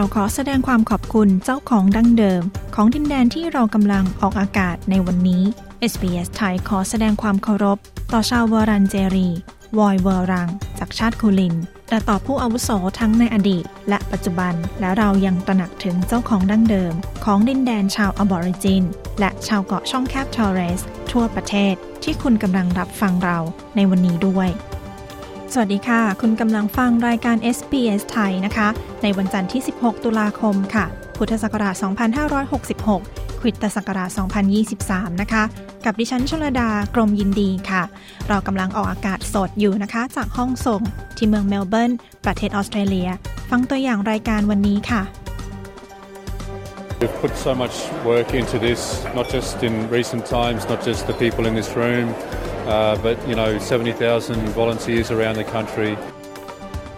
เราขอแสดงความขอบคุณเจ้าของดั้งเดิม ของดินแดนที่เรากำลังออกอากาศในวันนี้ SBS ไทยขอแสดงความเคารพ ต่อชาววอรันเจรี วอยเวอรัง จากชาติคูลิน และต่อผู้อาวุโสทั้งในอดีต และปัจจุบัน และเรายังตระหนักถึงเจ้าของดั้งเดิม ของดินแดนชาวอบอริจิน และชาวเกาะช่องแคบทอร์เรส ทั่วประเทศที่คุณกำลังรับฟังเราในวันนี้ด้วย สวัสดีค่ะ คุณกำลังฟังรายการ SBS ไทยนะคะ ในวันจันทร์ที่ 16 ตุลาคมค่ะ พุทธศักราช 2566คริสตศักราช 2023 นะคะ กับดิฉันชลดากรมยินดีค่ะ เรากำลังออกอากาศสดอยู่นะคะ จากห้องส่งที่เมืองเมลเบิร์น ประเทศออสเตรเลีย ฟังตัวอย่างรายการวันนี้ค่ะ We've put so much work into this, not just in recent times, not just the people in this room, uh, but you know, 70,000 volunteers around the country.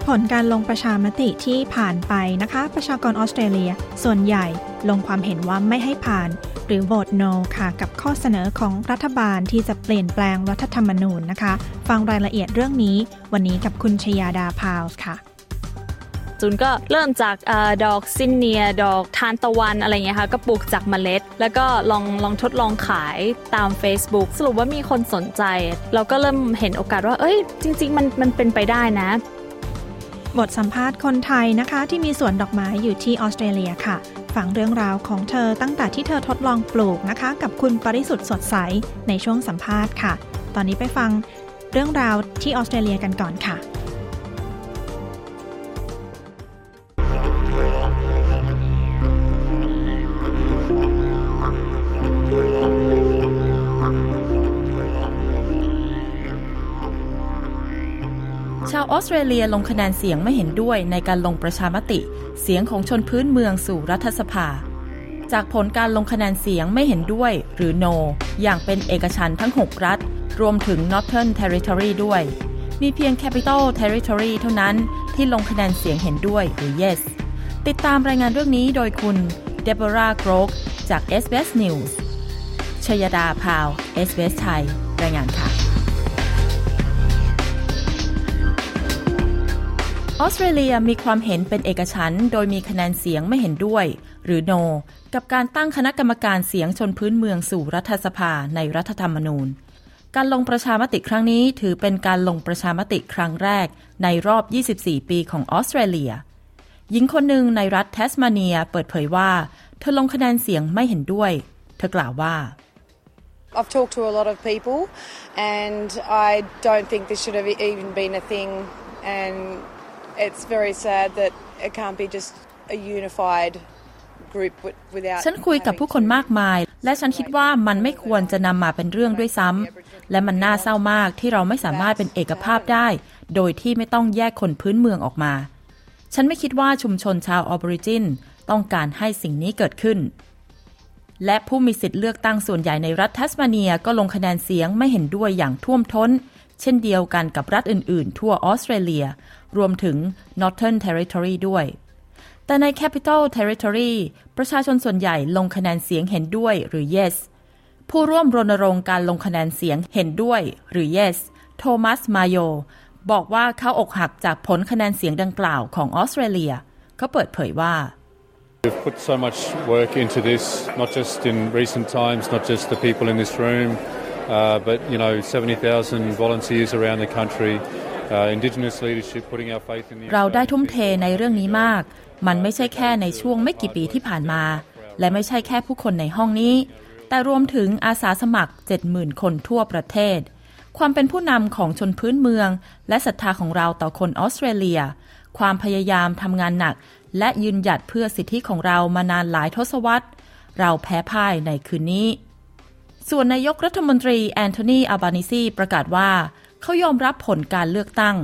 ผลการลงประชามติที่ผ่านไปนะคะ ประชากรออสเตรเลีย ส่วนใหญ่ลงความเห็นว่าไม่ให้ผ่าน หรือโหวตโนค่ะ กับข้อเสนอของรัฐบาลที่จะเปลี่ยนแปลงรัฐธรรมนูญนะคะ ฟังรายละเอียดเรื่องนี้ วันนี้กับคุณชยาดาพาวส์ค่ะ จูนก็เริ่มจากออดอกซินเนีย ดอกทานตะวันอะไรเงี้ยค่ะก็ปลูกจากเมล็ด แล้วก็ลองลองทดลองขายตาม Facebook สรุปว่ามีคนสนใจ เราก็เริ่มเห็นโอกาสว่า เอ้ย จริง ๆ มันมันเป็นไปได้นะ บทสัมภาษณ์คนไทยนะคะ ที่มีสวนดอกไม้อยู่ที่ออสเตรเลียค่ะฟังเรื่องราวของเธอตั้งแต่ที่เธอทดลองปลูกนะคะ กับคุณปริสุทธ์สดใสในช่วงสัมภาษณ์ค่ะ ตอนนี้ไปฟังเรื่องราวที่ออสเตรเลียกันก่อนค่ะ ชาวออสเตรเลียลงคะแนนเสียงไม่เห็นด้วยในการลงประชามติ เสียงของชนพื้นเมืองสู่รัฐสภา จากผลการลงคะแนนเสียงไม่เห็นด้วย หรือ no อย่างเป็นเอกฉันท์ทั้ง 6 รัฐ รวมถึง Northern Territory ด้วย มีเพียง Capital Territory เท่านั้นที่ลงคะแนนเสียงเห็นด้วยหรือ yes ติดตามรายงานเรื่องนี้โดยคุณ Deborah g r o k จาก SBS News ชยดาพาว SBS ไทย รายงานค่ะ ออสเตรเลียมีความเห็นเป็นเอกฉันโดยมีคะแนนเสียงไม่เห็นด้วย หรือ no กับการตั้งคณะกรรมการเสียงชนพื้นเมืองสู่รัฐสภาในรัฐธรรมนูญ การลงประชามติครั้งนี้ถือเป็นการลงประชามติครั้งแรกในรอบ 24 ปีของออสเตรเลียหญิงคนหนึ่งในรัฐแทสมาเนียเปิดเผยว่า เธอลงคะแนนเสียงไม่เห็นด้วย เธอกล่าวว่า I've talked to a lot of people, and I don't think this should have even been a thing. And it's very sad that it can't be just a unified group without. ฉันคุยกับผู้คนมากมาย และฉันคิดว่ามันไม่ควรจะนำมาเป็นเรื่องด้วยซ้ำและมันน่าเศร้ามากที่เราไม่สามารถเป็นเอกภาพได้ โดยที่ไม่ต้องแยกคนพื้นเมืองออกมา ฉันไม่คิดว่าชุมชนชาวออบอริจินต้องการให้สิ่งนี้เกิดขึ้น และผู้มีสิทธิ์เลือกตั้งส่วนใหญ่ในรัฐทัสมาเนียก็ลงคะแนนเสียงไม่เห็นด้วยอย่างท่วมท้น เช่นเดียวกันกับรัฐอื่น ๆ ทั่วออสเตรเลีย รวมถึง Northern Territory ด้วย แต่ใน Capital Territory ประชาชนส่วนใหญ่ลงคะแนนเสียงเห็นด้วยหรือ yes ผู้ร่วมรณรงค์การลงคะแนนเสียงเห็นด้วยหรือ yes โทมัส มาโย บอกว่าเขาอกหักจากผลคะแนนเสียงดังกล่าวของออสเตรเลีย เขาเปิดเผยว่า We've put so much work into this, not just in recent times, not just the people in this room, uh, but you know, 70,000 volunteers around the country, uh, Indigenous leadership, putting our faith in the. เราได้ทุ่มเทในเรื่องนี้มาก มันไม่ใช่แค่ในช่วงไม่กี่ปีที่ผ่านมา และไม่ใช่แค่ผู้คนในห้องนี้ แต่รวมถึงอาสาสมัคร 70,000 คนทั่วประเทศ ความเป็นผู้นำของชนพื้นเมือง และศรัทธาของเราต่อคนออสเตรเลีย ความพยายามทำงานหนัก และยืนหยัดเพื่อสิทธิของเรามานานหลายทศวรรษ เราแพ้พ่ายในคืนนี้ ส่วนนายกรัฐมนตรีแอนโทนีอัลบานิซีประกาศว่า เขายอมรับผลการเลือกตั้ง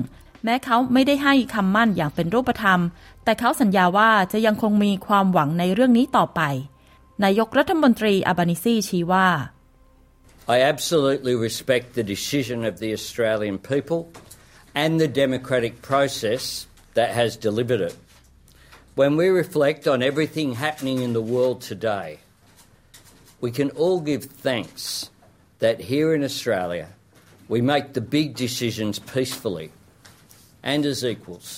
แม้เขาไม่ได้ให้คำมั่นอย่างเป็นรูปธรรม แต่เขาสัญญาว่าจะยังคงมีความหวังในเรื่องนี้ต่อไป นายกรัฐมนตรีอาบานิซีชี้ว่า I absolutely respect the decision of the Australian people and the democratic process that has delivered it. When we reflect on everything happening in the world today, we can all give thanks that here in Australia we make the big decisions peacefully and as equals.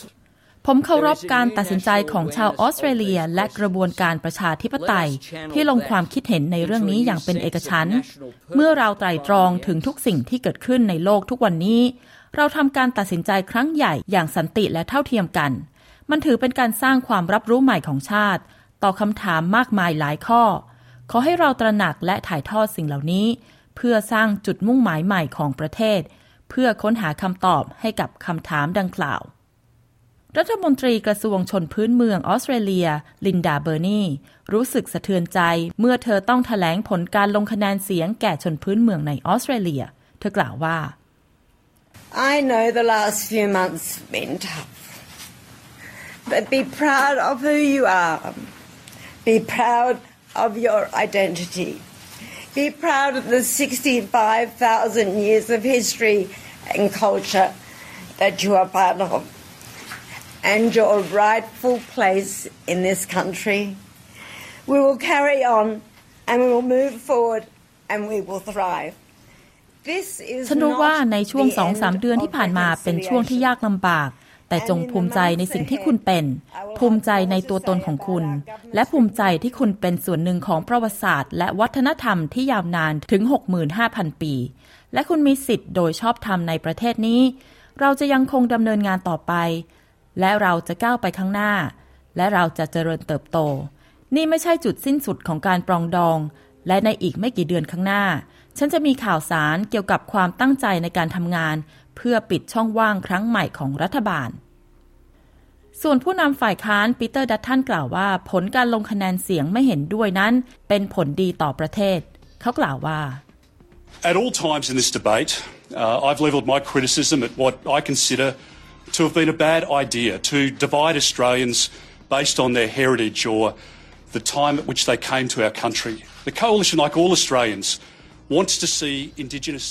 ผมเคารพการตัดสินใจของชาวออสเตรเลีย และกระบวนการประชาธิปไตย ที่ลงความคิดเห็นในเรื่องนี้อย่างเป็นเอกฉันท์เมื่อเราไตร่ตรองถึงทุกสิ่งที่เกิดขึ้นในโลกทุกวันนี้ เราทำการตัดสินใจครั้งใหญ่อย่างสันติและเท่าเทียมกัน มันถือเป็นการสร้างความรับรู้ใหม่ของชาติ ต่อคำถามมากมายหลายข้อ ขอให้เราตระหนักและถ่ายทอดสิ่งเหล่านี้ เพื่อสร้างจุดมุ่งหมายใหม่ของประเทศ เพื่อค้นหาคำตอบให้กับคำถามดังกล่าว รัฐมนตรีกระทรวงชนพื้นเมืองออสเตรเลีย ลินดาเบอร์นีรู้สึกสะเทือนใจเมื่อเธอต้องถแถลงผลการลงคะแนนเสียงแก่ชนพื้นเมืองในออสเตรเลีย เธอกล่าวว่า I know the last few months been tough, but be proud of who you are. Be proud of your identity. Be proud of the 65,000 years of history and culture that you are part of and your rightful place in this country. We will carry on and we will move forward and we will thrive. ฉันรู้ว่าในช่วงสองสามเดือนที่ผ่านมาเป็นช่วงที่ยากลำบาก แต่จงภูมิใจในสิ่งที่คุณเป็น ภูมิใจในตัวตนของคุณ และภูมิใจที่คุณเป็นส่วนหนึ่งของประวัติศาสตร์ และวัฒนธรรมที่ยาวนานถึง 65,000 ปี และคุณมีสิทธิ์โดยชอบธรรมในประเทศนี้ เราจะยังคงดำเนินงานต่อไป และเราจะก้าวไปข้างหน้า และเราจะเจริญเติบโต นี่ไม่ใช่จุดสิ้นสุดของการปรองดอง และในอีกไม่กี่เดือนข้างหน้า ฉันจะมีข่าวสารเกี่ยวกับความตั้งใจในการทำงาน เพื่อปิดช่องว่างครั้งใหม่ของรัฐบาล ส่วนผู้นำฝ่ายค้านปีเตอร์ดัตทันกล่าวว่า ผลการลงคะแนนเสียงไม่เห็นด้วยนั้น เป็นผลดีต่อประเทศ เขากล่าวว่า At all times in this debate, uh, I've levelled my criticism at what I consider to have been a bad idea to divide Australians based on their heritage or the time at which they came to our country. The coalition, like all Australians, wants to see Indigenous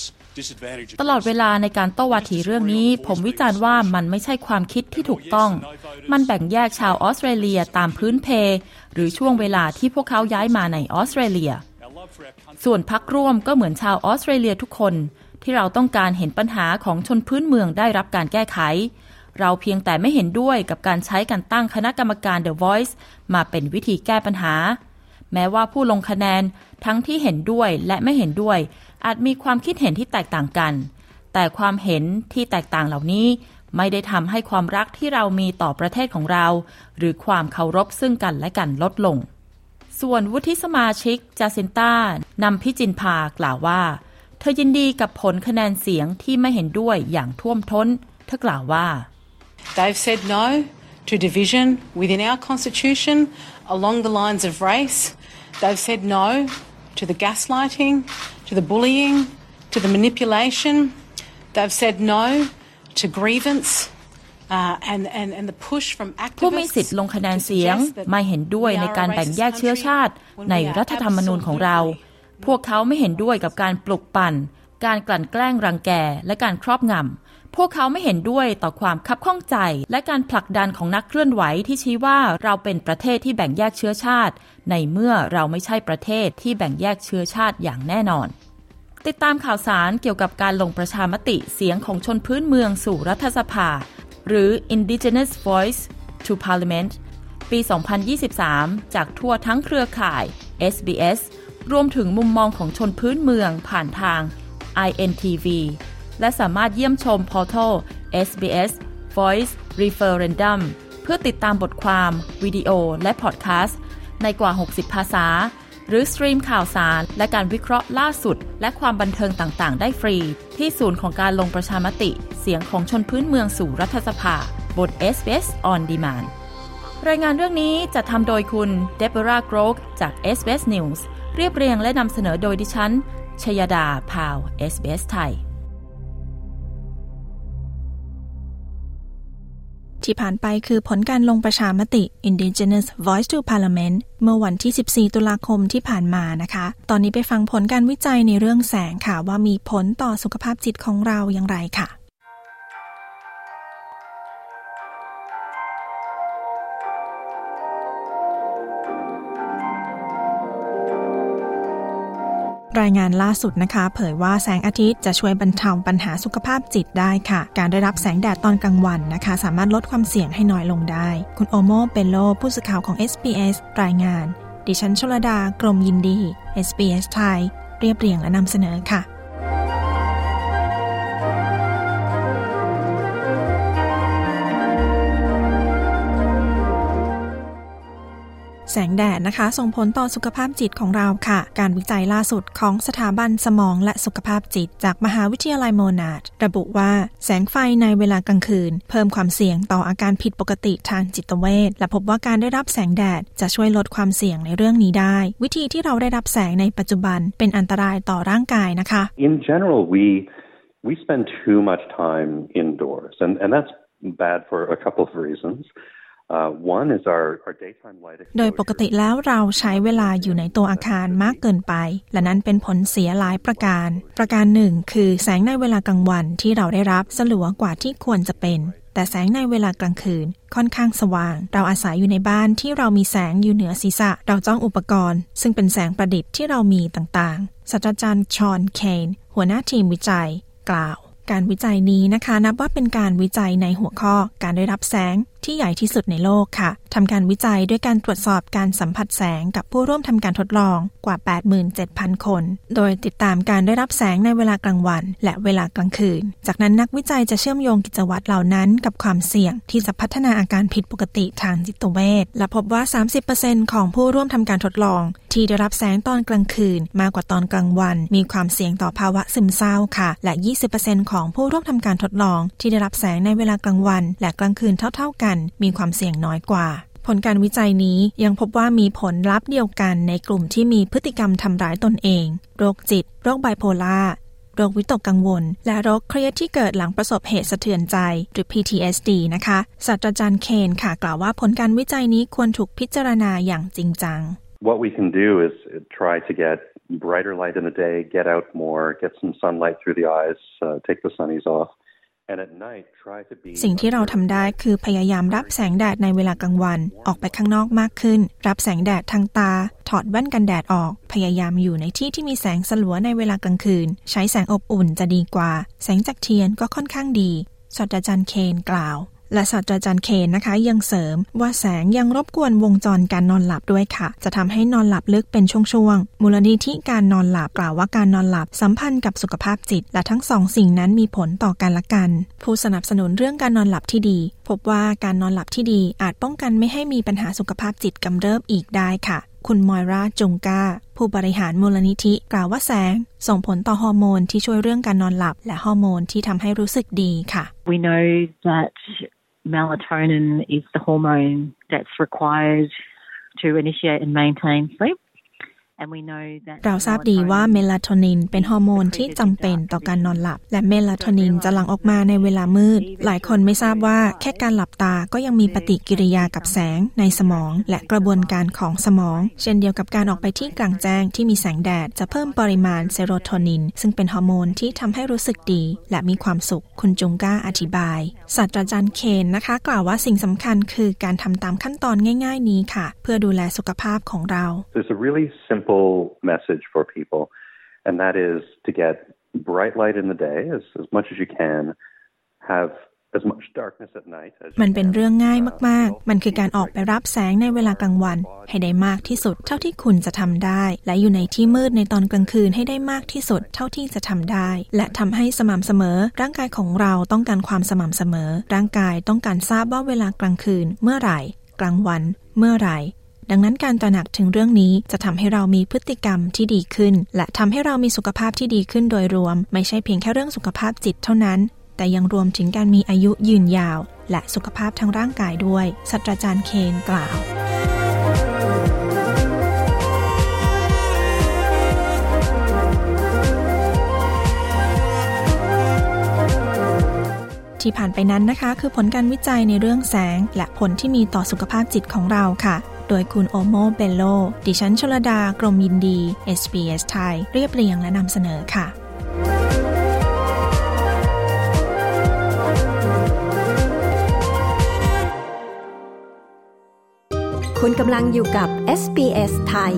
ตลอดเวลาในการโต้วาทีเรื่องนี้ ผมวิจารณ์ว่ามันไม่ใช่ความคิดที่ถูกต้อง มันแบ่งแยกชาวออสเตรเลียตามพื้นเพ หรือช่วงเวลาที่พวกเขาย้ายมาในออสเตรเลีย ส่วนพักร่วมก็เหมือนชาวออสเตรเลียทุกคน ที่เราต้องการเห็นปัญหาของชนพื้นเมืองได้รับการแก้ไข เราเพียงแต่ไม่เห็นด้วยกับการใช้การตั้งคณะกรรมการ The Voice มาเป็นวิธีแก้ปัญหา แม้ว่าผู้ลงคะแนนทั้งที่เห็นด้วยและไม่เห็นด้วย อาจมีความคิดเห็นที่แตกต่างกัน แต่ความเห็นที่แตกต่างเหล่านี้ ไม่ได้ทำให้ความรักที่เรามีต่อประเทศของเรา หรือความเคารพซึ่งกันและกันลดลง ส่วนวุฒิสมาชิกจาซินต้านำพิจินพากล่าวว่า เธอยินดีกับผลคะแนนเสียงที่ไม่เห็นด้วยอย่างท่วมท้น เธอกล่าวว่า They've said no to division within our constitution along the lines of race. They've said no to the gaslighting, to the bullying, to the manipulation. They've said no to grievance. Uh, and, and, and the push from ผู้มีสิทธิ์ลงคะแนนเสียงไม่เห็นด้วยในการแบ่งแยกเชื้อชาติในรัฐธรรมนูญของเรา พวกเขาไม่เห็นด้วยกับการปลุกปั่น การกลั่นแกล้งรังแกและการครอบงำ พวกเขาไม่เห็นด้วยต่อความคับข้องใจ และการผลักดันของนักเคลื่อนไหวที่ชี้ว่าเราเป็นประเทศที่แบ่งแยกเชื้อชาติ ในเมื่อเราไม่ใช่ประเทศที่แบ่งแยกเชื้อชาติอย่างแน่นอน ติดตามข่าวสารเกี่ยวกับการลงประชามติเสียงของชนพื้นเมืองสู่รัฐสภา หรือ Indigenous Voice to Parliament ปี 2023 จากทั่วทั้งเครือข่าย SBS รวมถึงมุมมองของชนพื้นเมืองผ่านทาง NITV และสามารถเยี่ยมชมพอร์ทัล SBS Voice Referendum เพื่อติดตามบทความ วิดีโอ และพอดแคสต์ในกว่า 60 ภาษา หรือสตรีมข่าวสาร และการวิเคราะห์ล่าสุด และความบันเทิงต่าง ๆ ได้ฟรี ที่ศูนย์ของการลงประชามติ เสียงของชนพื้นเมืองสู่รัฐสภาบน SBS On Demand รายงานเรื่องนี้จะทำโดยคุณเดบราโกรกจาก SBS News เรียบเรียงและนำเสนอโดยดิฉันชยดาพาว SBS ไทย ที่ผ่านไปคือผลการลงประชามติ Indigenous Voice to Parliament เมื่อวันที่ 14 ตุลาคมที่ผ่านมานะคะ ตอนนี้ไปฟังผลการวิจัยในเรื่องแสงค่ะ ว่ามีผลต่อสุขภาพจิตของเราอย่างไรค่ะายงานล่าสุดนะคะ เผยว่าแสงอาทิตย์จะช่วยบรรเทาปัญหาสุขภาพจิตได้ค่ะ การได้รับแสงแดดตอนกลางวันนะคะ สามารถลดความเสี่ยงให้น้อยลงได้ คุณโอโมเปโลผู้สื่อข่าวของ SBS รายงาน ดิฉันชลดากรมยินดี SBS ไทย เรียบเรียงและนำเสนอค่ะ สงแดดนะคะ ส่งผลต่อสุขภาพจิตของเราค่ะ การวิจัยล่าสุดของสถาบันสมองและสุขภาพจิต จากมหาวิทยาลัยโมนาดระบุว่าแสงไฟในเวลากลางคืน เพิ่มความเสี่ยงต่ออาการผิดปกติทางจิตเวชและพบว่าการได้รับแสงแดดจะช่วยลดความเสี่ยงในเรื่องนี้ได้ วิธีที่เราได้รับแสงในปัจจุบันเป็นอันตรายต่อร่างกายนะคะ In general we we spend too much time indoors and and that's bad for a couple of reasons โดยปกติแล้วเราใช้เวลาอยู่ในตัวอาคารมากเกินไป และนั้นเป็นผลเสียหลายประการ ประการหนึ่งคือแสงในเวลากลางวันที่เราได้รับสลัวกว่าที่ควรจะเป็น แต่แสงในเวลากลางคืนค่อนข้างสว่าง เราอาศัยอยู่ในบ้านที่เรามีแสงอยู่เหนือศีรษะ เราจ้องอุปกรณ์ ซึ่งเป็นแสงประดิษฐ์ที่เรามีต่างๆ ศาสตราจารย์ชอนเคนหัวหน้าทีมวิจัย กล่าวการวิจัยนี้นะคะ นับว่าเป็นการวิจัยในหัวข้อการได้รับแสง ที่ใหญ่ที่สุดในโลกค่ะทำการวิจัยด้วยการตรวจสอบการสัมผัสแสงกับผู้ร่วมทำการทดลองกว่า 87,000 คน โดยติดตามการได้รับแสงในเวลากลางวัน และเวลากลางคืน จากนั้นนักวิจัยจะเชื่อมโยงกิจวัตรเหล่านั้นกับความเสี่ยงที่จะพัฒนาอาการผิดปกติทางจิตเวชและพบว่า 30%ของผู้ร่วมทำการทดลอง ที่ได้รับแสงตอนกลางคืน มากกว่าตอนกลางวัน มีความเสี่ยงต่อภาวะซึมเศร้าค่ะ และ 20%ของผู้ร่วมทำการทดลอง ที่ได้รับแสงในเวลากลางวัน และกลางคืนเท่า ๆกันมีความเสี่ยงน้อยกว่า ผลการวิจัยนี้ยังพบว่ามีผลลัพธ์เดียวกันในกลุ่มที่มีพฤติกรรมทำร้ายตนเอง โรคจิต โรคไบโพลาโรควิตกกังวล และโรคเครียดที่เกิดหลังประสบเหตุสะเทือนใจ หรือ PTSD นะคะศาสตราจารย์เคนค่ะกล่าวว่าผลการวิจัยนี้ควรถูกพิจารณาอย่างจริงจัง What we can do is try to get brighter light in the day, get out more, get some sunlight through the eyes, uh, take the sunnies off. สิ่งที่เราทำได้คือพยายามรับแสงแดดในเวลากลางวัน ออกไปข้างนอกมากขึ้น รับแสงแดดทางตา ถอดแว่นกันแดดออก พยายามอยู่ในที่ที่มีแสงสลัวในเวลากลางคืน ใช้แสงอบอุ่นจะดีกว่า แสงจากเทียนก็ค่อนข้างดีศาสตราจารย์เคนกล่าว และศาสตราจารย์เคนนะคะ ยังเสริมว่าแสงยังรบกวนวงจรการนอนหลับด้วยค่ะ จะทำให้นอนหลับลึกเป็นช่วงๆ มูลนิธิการนอนหลับกล่าวว่าการนอนหลับสัมพันธ์กับสุขภาพจิต และทั้งสองสิ่งนั้นมีผลต่อกันละกัน ผู้สนับสนุนเรื่องการนอนหลับที่ดี พบว่าการนอนหลับที่ดีอาจป้องกันไม่ให้มีปัญหาสุขภาพจิตกำเริบอีกได้ค่ะคุณมอยราจงกาผู้บริหารมูลนิธิกล่าวว่าแสง ส่งผลต่อฮอร์โมนที่ช่วยเรื่องการนอนหลับ และฮอร์โมนที่ทำให้รู้สึกดีค่ะ We know that melatonin is the hormone that's required to initiate and maintain sleep. เราทราบดีว่าเมลาโทนินเป็นฮอร์โมนที่จำเป็นต่อการนอนหลับ และเมลาโทนินจะหลั่งออกมาในเวลามืด หลายคนไม่ทราบว่าแค่การหลับตาก็ยังมีปฏิกิริยากับแสงในสมอง และกระบวนการของสมอง เช่นเดียวกับการออกไปที่กลางแจ้งที่มีแสงแดดจะเพิ่มปริมาณเซโรโทนิน ซึ่งเป็นฮอร์โมนที่ทำให้รู้สึกดี และมีความสุขคุณจุงก้าอธิบายศาสตราจารย์เคนนะคะ กล่าวว่าสิ่งสำคัญคือการทำตามขั้นตอนง่าย ๆ นี้ค่ะ เพื่อดูแลสุขภาพของเรา There's a really simple message message for people, and that is to get bright light in the day as, as much as you can, have มันเป็นเรื่องง่ายมาก ๆ มันคือการออกไปรับแสงในเวลากลางวัน ให้ได้มากที่สุดเท่าที่คุณจะทำได้ และอยู่ในที่มืดในตอนกลางคืนให้ได้มากที่สุดเท่าที่จะทำได้ และทำให้สม่ำเสมอ ร่างกายของเราต้องการความสม่ำเสมอ ร่างกายต้องการทราบว่าเวลากลางคืนเมื่อไหร่ กลางวัน เมื่อไหร่ ดังนั้นการตระหนักถึงเรื่องนี้จะทำให้เรามีพฤติกรรมที่ดีขึ้น และทำให้เรามีสุขภาพที่ดีขึ้นโดยรวม ไม่ใช่เพียงแค่เรื่องสุขภาพจิตเท่านั้น แต่ยังรวมถึงการมีอายุยืนยาว และสุขภาพทางร่างกายด้วยศาสตราจารย์เคนกล่าวที่ผ่านไปนั้นนะคะ คือผลการวิจัยในเรื่องแสง และผลที่มีต่อสุขภาพจิตของเราค่ะ โดยคุณโอโมเบลโล ดิฉันชลดากรมยินดี SBS ไทย เรียบเรียงและนำเสนอค่ะ คุณกำลังอยู่กับ SBS ไทย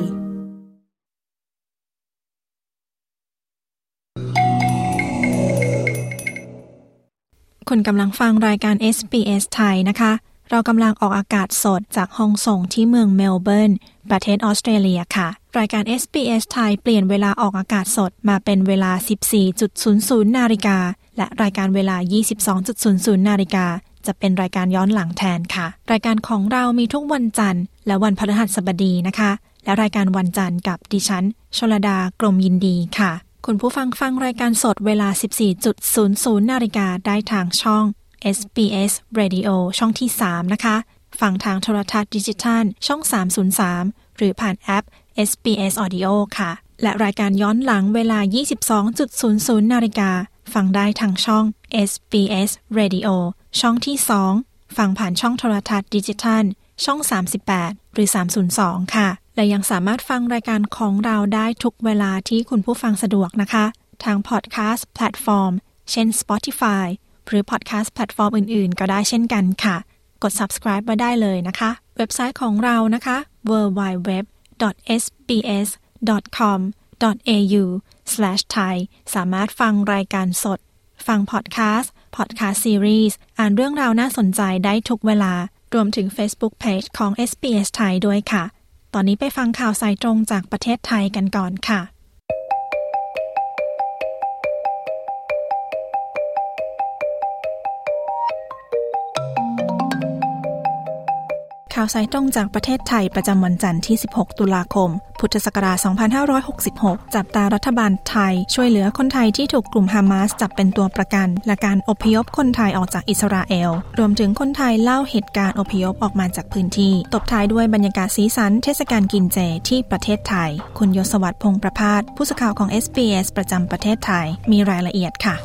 คุณกำลังฟังรายการ SBS ไทยนะคะ เรากำลังออกอากาศสดจากห้องส่งที่เมืองเมลเบิร์น ประเทศออสเตรเลียค่ะ รายการ SBS ไทยเปลี่ยนเวลาออกอากาศสดมาเป็นเวลา 14.00 นาฬิกา และรายการเวลา 22.00 นาฬิกา จะเป็นรายการย้อนหลังแทนค่ะ รายการของเรามีทุกวันจันทร์ และวันพฤหัสบดีนะคะ และรายการวันจันทร์กับดิฉัน ชลดากรมยินดีค่ะคุณผู้ฟังฟังรายการสดเวลา 14.00 นาฬิกาได้ทางช่อง SBS Radio ช่องที่ 3 นะคะ ฟังทางโทรทัศน์ดิจิทัลช่อง 303 หรือผ่านแอป SBS Audio ค่ะ และรายการย้อนหลังเวลา 22.00 นาฬิกา ฟังได้ทางช่อง SBS Radio ช่องที่ 2 ฟังผ่านช่องโทรทัศน์ดิจิทัลช่อง 38 หรือ 302 ค่ะ และยังสามารถฟังรายการของเราได้ทุกเวลาที่คุณผู้ฟังสะดวกนะคะ ทางพอดแคสต์แพลตฟอร์ม เช่น Spotify หรือพอดแคสต์แพลตฟอร์มอื่น ๆ ก็ได้เช่นกันค่ะ กด subscribe มาได้เลยนะคะ เว็บไซต์ของเรานะคะ www.sbs.com.au/thai สามารถฟังรายการสด ฟังพอดแคสต์พอดแคสต์ซีรีส์อ่านเรื่องราวน่าสนใจได้ทุกเวลา รวมถึง Facebook Page ของ SBS ไทยด้วยค่ะ ตอนนี้ไปฟังข่าวสายตรงจากประเทศไทยกันก่อนค่ะ ข่าวสายตรงจากประเทศไทยประจำวันจันทร์ที่ 16 ตุลาคม พุทธศักราช 2566 จับตารัฐบาลไทย ช่วยเหลือคนไทยที่ถูกกลุ่มฮามาสจับเป็นตัวประกัน และการอพยพคนไทยออกจากอิสราเอล รวมถึงคนไทยเล่าเหตุการณ์อพยพออกมาจากพื้นที่ ตบท้ายด้วยบรรยากาศสีสันเทศกาลกินเจที่ประเทศไทย คุณยศวัตรพงษ์ประพาสผู้สื่อข่าวของ SBS ประจำประเทศไทย มีรายละเอียดค่ะ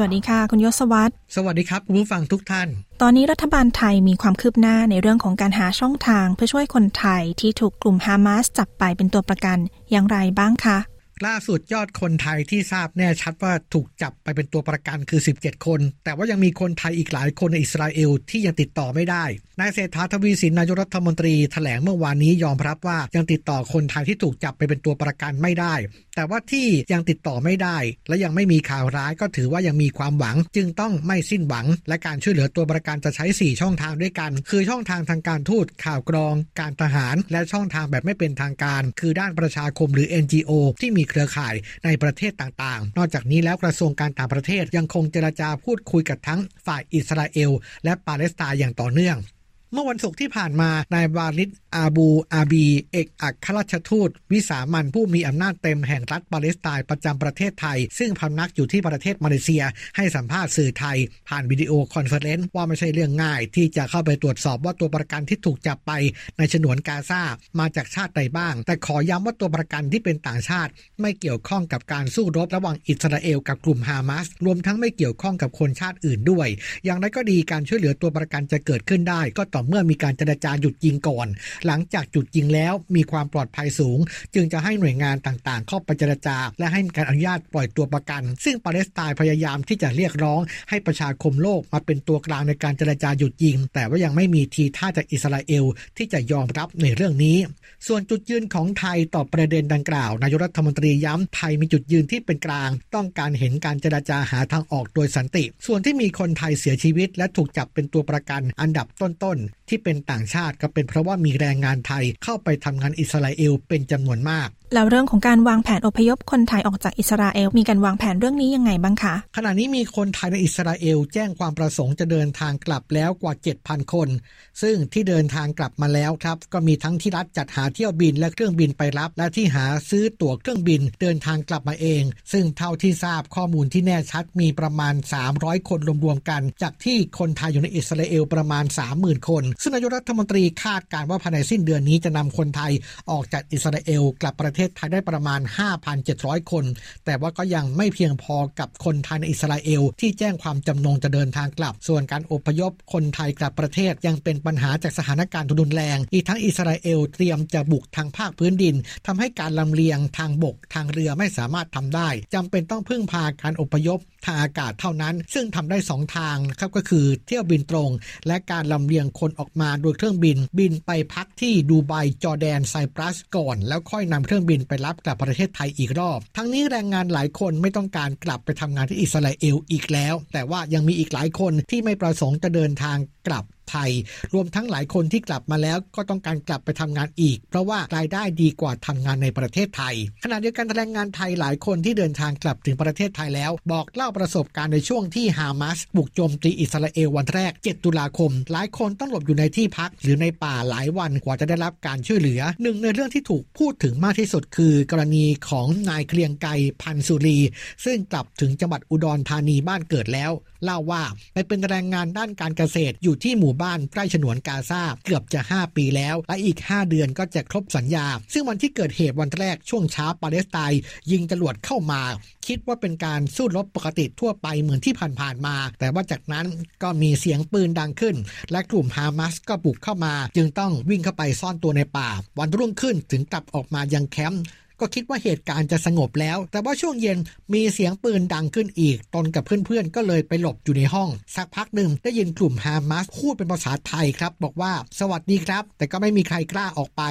สวัสดีค่ะ คุณยศวัตรสวัสดีครับคุณผู้ฟังทุกท่าน ตอนนี้รัฐบาลไทยมีความคืบหน้าในเรื่องของการหาช่องทาง เพื่อช่วยคนไทยที่ถูกกลุ่มฮามาสจับไปเป็นตัวประกันอย่างไรบ้างคะล่าสุดยอดคนไทยที่ทราบแน่ชัดว่าถูกจับไปเป็นตัวประกันคือ 17 คน แต่ว่ายังมีคนไทยอีกหลายคนในอิสราเอลที่ยังติดต่อไม่ได้ นายเศรษฐาทวีสินนายกรัฐมนตรีแถลงเมื่อวานนี้ยอมรับว่ายังติดต่อคนไทยที่ถูกจับไปเป็นตัวประกันไม่ได้ แต่ว่าที่ยังติดต่อไม่ได้ และยังไม่มีข่าวร้ายก็ถือว่ายังมีความหวัง จึงต้องไม่สิ้นหวัง และการช่วยเหลือตัวประกันจะใช้ 4 ช่องทางด้วยกัน คือช่องทางทางการทูตข่าวกรอง การทหาร และช่องทางแบบไม่เป็นทางการ คือด้านประชาคมหรือ NGO ที่มีเครือข่ายในประเทศต่างๆ นอกจากนี้แล้วกระทรวงการต่างประเทศยังคงเจรจาพูดคุยกับทั้งฝ่ายอิสราเอล และปาเลสไตน์อย่างต่อเนื่อง เมื่อวันศุกร์ที่ผ่านมา นายบาลิดอาบูอาบี เอกอัครราชทูต วิสามัญผู้มีอำนาจเต็มแห่งรัฐปาเลสไตน์ประจำประเทศไทย ซึ่งพำนักอยู่ที่ประเทศมาเลเซีย ให้สัมภาษณ์สื่อไทย ผ่านวิดีโอคอนเฟอเรนซ์ว่าไม่ใช่เรื่องง่าย ที่จะเข้าไปตรวจสอบว่าตัวประกันที่ถูกจับไปในฉนวนกาซามาจากชาติใดบ้าง แต่ขอย้ำว่าตัวประกันที่เป็นต่างชาติ ไม่เกี่ยวข้องกับการสู้รบระหว่างอิสราเอลกับกลุ่มฮามาสรวมทั้งไม่เกี่ยวข้องกับคนชาติอื่นด้วย อย่างไรก็ดีการช่วยเหลือตัวประกันจะเกิดขึ้นได้ก็ต่อเมื่อมีการเจรจาหยุดยิงก่อน หลังจากหยุดยิงแล้วมีความปลอดภัยสูง จึงจะให้หน่วยงานต่างๆ เข้าไปเจรจา และให้การอนุญาตปล่อยตัวประกัน ซึ่งปาเลสไตน์พยายามที่จะเรียกร้องให้ประชาคมโลกมาเป็นตัวกลางในการเจรจาหยุดยิง แต่ว่ายังไม่มีทีท่าจากอิสราเอลที่จะยอมรับในเรื่องนี้ ส่วนจุดยืนของไทยต่อประเด็นดังกล่าวนายกรัฐมนตรีย้ำไทยมีจุดยืนที่เป็นกลาง ต้องการเห็นการเจรจาหาทางออกโดยสันติ ส่วนที่มีคนไทยเสียชีวิต และถูกจับเป็นตัวประกันอันดับต้นๆที่เป็นต่างชาติก็เป็นเพราะว่ามีแรงงานไทยเข้าไปทำงานอิสราเอลเป็นจำนวนมาก แล้วเรื่องของการวางแผนอพยพคนไทยออกจากอิสราเอล มีการวางแผนเรื่องนี้ยังไงบ้างคะขณะนี้มีคนไทยในอิสราเอล แจ้งความประสงค์จะเดินทางกลับแล้วกว่า 7,000 คน ซึ่งที่เดินทางกลับมาแล้วครับ ก็มีทั้งที่รัฐจัดหาเที่ยวบินและเครื่องบินไปรับ และที่หาซื้อตั๋วเครื่องบินเดินทางกลับมาเอง ซึ่งเท่าที่ทราบข้อมูลที่แน่ชัดมีประมาณ 300 คนรวมๆกัน จากที่คนไทยอยู่ในอิสราเอลประมาณ 30,000 คน ซึ่งนายกรัฐมนตรีคาดการว่าภายในสิ้นเดือนนี้จะนำคนไทยออกจากอิสราเอลกลับประเทศไทยได้ประมาณ 5,700 คน แต่ว่าก็ยังไม่เพียงพอกับคนไทยในอิสราเอล ที่แจ้งความจำนงจะเดินทางกลับ ส่วนการอพยพคนไทยกลับประเทศยังเป็นปัญหาจากสถานการณ์ทุนแรง อีกทั้งอิสราเอลเตรียมจะบุกทางภาคพื้นดินทำให้การลำเลียงทางบกทางเรือไม่สามารถทำได้จำเป็นต้องพึ่งพาการอพยพทางอากาศเท่านั้น ซึ่งทำได้ 2 ทางครับก็คือเที่ยวบินตรง และการลำเลียงคนออกมาโดยเครื่องบินบินไปพักที่ดูไบจอร์แดนไซปรัสก่อน แล้วค่อยนำเครื่องบินไปรับกลับประเทศไทยอีกรอบ ทั้งนี้แรงงานหลายคนไม่ต้องการกลับไปทำงานที่อิสราเอลอีกแล้ว แต่ว่ายังมีอีกหลายคนที่ไม่ประสงค์จะเดินทางกลับ ไทย รวมทั้งหลายคนที่กลับมาแล้วก็ต้องการกลับไปทำงานอีก เพราะว่ารายได้ดีกว่าทำงานในประเทศไทย ขณะเดียวกันแรงงานไทยหลายคนที่เดินทางกลับถึงประเทศไทยแล้ว บอกเล่าประสบการณ์ในช่วงที่ฮามาสบุกโจมตีอิสราเอลวันแรก 7 ตุลาคม หลายคนต้องหลบอยู่ในที่พัก หรือในป่าหลายวันกว่าจะได้รับการช่วยเหลือหนึ่งในเรื่องที่ถูกพูดถึงมากที่สุดคือ กรณีของนายเคลียงไกพันสุรี ซึ่งกลับถึงจังหวัดอุดรธานีบ้านเกิดแล้ว เล่าว่าไปเป็นแรงงานด้านการเกษตรอยู่ที่หมู่บ้านใกล้ฉนวนกาซาเกือบจะ 5 ปีแล้ว และอีก 5 เดือนก็จะครบสัญญา ซึ่งวันที่เกิดเหตุวันแรกช่วงเช้าปาเลสไตน์ยิงจรวดเข้ามา คิดว่าเป็นการสู้รบปกติทั่วไปเหมือนที่ผ่านๆมา แต่ว่าจากนั้นก็มีเสียงปืนดังขึ้น และกลุ่มฮามาสก็บุกเข้ามา จึงต้องวิ่งเข้าไปซ่อนตัวในป่า วันรุ่งขึ้นถึงกลับออกมายังแคมป์ ก็คิดว่าเหตุการณ์จะสงบแล้ว แต่ว่าช่วงเย็นมีเสียงปืนดังขึ้นอีก ตนกับเพื่อนๆ ก็เลยไปหลบอยู่ในห้อง สักพักหนึ่งได้ยินกลุ่มฮามาสพูดเป็นภาษาไทยครับ บอกว่าสวัสดีครับ แต่ก็ไม่มีใครกล้าออกไป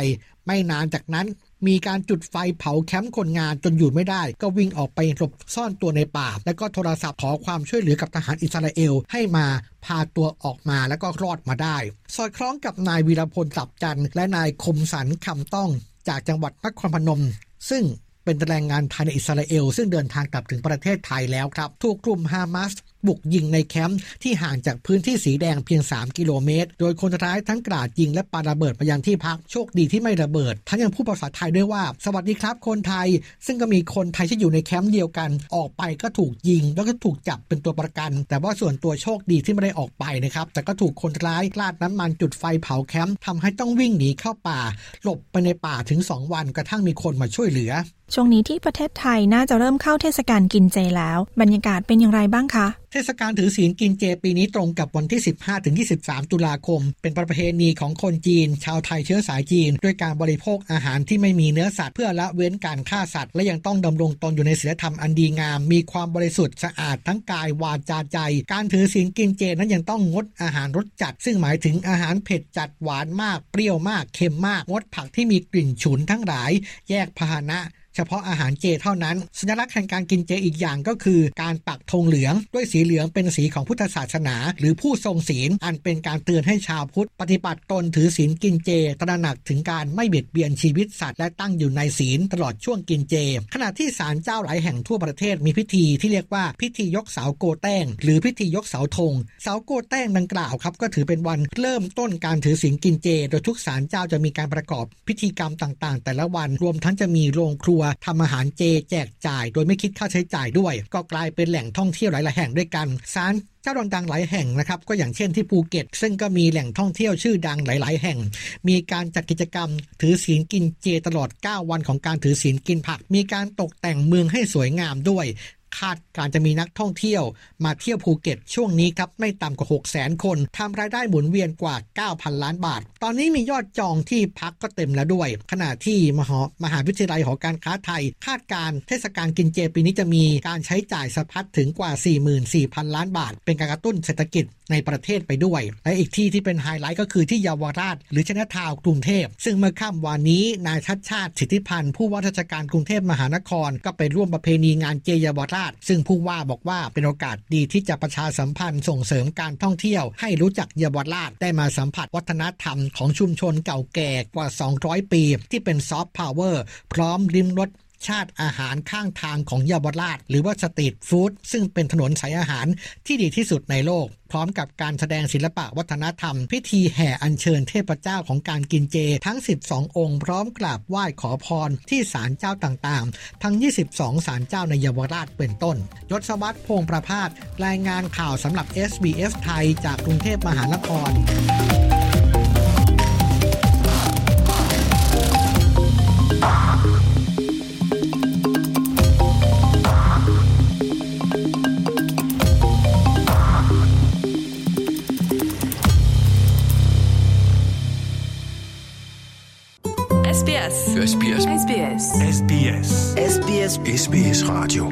ไม่นานจากนั้นมีการจุดไฟเผาแคมป์คนงานจนอยู่ไม่ได้ ก็วิ่งออกไปหลบซ่อนตัวในป่า แล้วก็โทรศัพท์ขอความช่วยเหลือกับทหารอิสราเอลให้มาพาตัวออกมาแล้วก็รอดมาได้ สอดคล้องกับนายวีรพลสับจันและนายคมสันคำต้องจากจังหวัดนครพนม ซึ่งเป็นแรงงานไทยในอิสราเอล ซึ่งเดินทางกลับถึงประเทศไทยแล้วครับ ถูกกลุ่มฮามาส บุกยิงในแคมป์ที่ห่างจากพื้นที่สีแดงเพียง 3 กิโลเมตร โดยคนร้ายทั้งกราดยิงและปาระเบิดไปยังที่พักโชคดีที่ไม่ระเบิด ทั้งยังพูดภาษาไทยด้วยว่า สวัสดีครับคนไทย ซึ่งก็มีคนไทยที่อยู่ในแคมป์เดียวกัน ออกไปก็ถูกยิง แล้วก็ถูกจับเป็นตัวประกัน แต่ว่าส่วนตัวโชคดีที่ไม่ได้ออกไปนะครับแต่ก็ถูกคนร้ายราดน้ำมันจุดไฟเผาแคมป์ทำให้ต้องวิ่งหนีเข้าป่า หลบไปในป่าถึง 2 วันกระทั่งมีคนมาช่วยเหลือ ช่วงนี้ที่ประเทศไทยน่าจะเริ่มเข้าเทศกาลกินเจแล้ว บรรยากาศเป็นอย่างไรบ้างคะ เทศกาลถือศีลกินเจปีนี้ตรงกับวันที่ 15-23 ตุลาคม เป็นประเพณีของคนจีน ชาวไทยเชื้อสายจีน ด้วยการบริโภคอาหารที่ไม่มีเนื้อสัตว์เพื่อละเว้นการฆ่าสัตว์ และยังต้องดำรงตนอยู่ในศีลธรรมอันดีงาม มีความบริสุทธิ์สะอาดทั้งกายวาจาใจ การถือศีลกินเจนั้นยังต้องงดอาหารรสจัด ซึ่งหมายถึงอาหารเผ็ดจัดหวานมากเปรี้ยวมากเค็มมากงดผักที่มีกลิ่นฉุนทั้งหลาย แยกพาหนะ เฉพาะอาหารเจเท่านั้น สัญลักษณ์แห่งการกินเจอีกอย่างก็คือ การปักธงเหลือง ด้วยสีเหลืองเป็นสีของพุทธศาสนา หรือผู้ทรงศีล อันเป็นการเตือนให้ชาวพุทธ ปฏิบัติตนถือศีลกินเจ ตระหนักถึงการไม่เบียดเบียนชีวิตสัตว์และตั้งอยู่ในศีลตลอดช่วงกินเจ ขณะที่ศาลเจ้าหลายแห่งทั่วประเทศมีพิธีที่เรียกว่าพิธียกเสาโกแต้ง หรือพิธียกเสาธง เสาโกแต้งดังกล่าวครับก็ถือเป็นวันเริ่มต้นการถือศีลกินเจ โดยทุกศาลเจ้าจะมีการประกอบพิธีกรรมต่างๆ แต่ละวันรวมทั้งจะมีโรงครัวทำอาหารเจแจกจ่าย โดยไม่คิดค่าใช้จ่ายด้วย ก็กลายเป็นแหล่งท่องเที่ยวหลายๆแห่งด้วยกันศาลเจ้าดังๆหลายแห่งนะครับก็อย่างเช่นที่ภูเก็ต ซึ่งก็มีแหล่งท่องเที่ยวชื่อดังหลาย ๆ แห่ง มีการจัดกิจกรรม ถือศีลกินเจตลอด 9 วันของการถือศีลกินผัก มีการตกแต่งเมืองให้สวยงามด้วย คาดการจะมีนักท่องเที่ยว มาเที่ยวภูเก็ตช่วงนี้ครับไม่ต่ำกว่า 6 0 0 0 0 0คนทำรายได้หมุนเวียนกว่า 9,000 ล้านบาท ตอนนี้มียอดจองที่พักก็เต็มแล้วด้วย ขณะที่มหามหาวิทยาลัยหอการค้าไทย คาดการเทศกาลกินเจปีนี้จะมีการใช้จ่ายสะพัดถึงกว่า 44,000 ล้านบาท เป็นการกระตุ้นเศรษฐกิจในประเทศไปด้วย และอีกที่ที่เป็นไฮไลท์ก็คือที่เยาวราช หรือชนะทาวกรุงเทพ ซึ่งเมื่อค่ำวานนี้นายชัดชาติสิทธิพันธ์ผู้ว่าราชการกรุงเทพมหานคร ก็ไปร่วมประเพณีงานเจเยาวราชซึ่งผู้ว่าบอกว่าเป็นโอกาสดีที่จะประชาสัมพันธ์ส่งเสริมการท่องเที่ยว ให้รู้จักเยาวราชได้มาสัมผัสวัฒนธรรมของชุมชนเก่าแก่กว่า 200 ปี ที่เป็นซอฟต์พาวเวอร์พร้อมริมรถ ชาติอาหารข้างทางของเยาวราช หรือว่าสตรีทฟู้ดซึ่งเป็นถนนสายอาหารที่ดีที่สุดในโลก พร้อมกับการแสดงศิลปะวัฒนธรรม พิธีแห่อัญเชิญเทพเจ้าของการกินเจ ทั้ง 12 องค์ พร้อมกราบไหว้ขอพรที่ศาลเจ้าต่างๆ ทั้ง 22 ศาลเจ้าในเยาวราชเป็นต้น ยศวัตรพงประพาสรายงานข่าวสำหรับ SBS ไทยจากกรุงเทพมหานคร SBS SBS SBS SBS SBS SBS Radio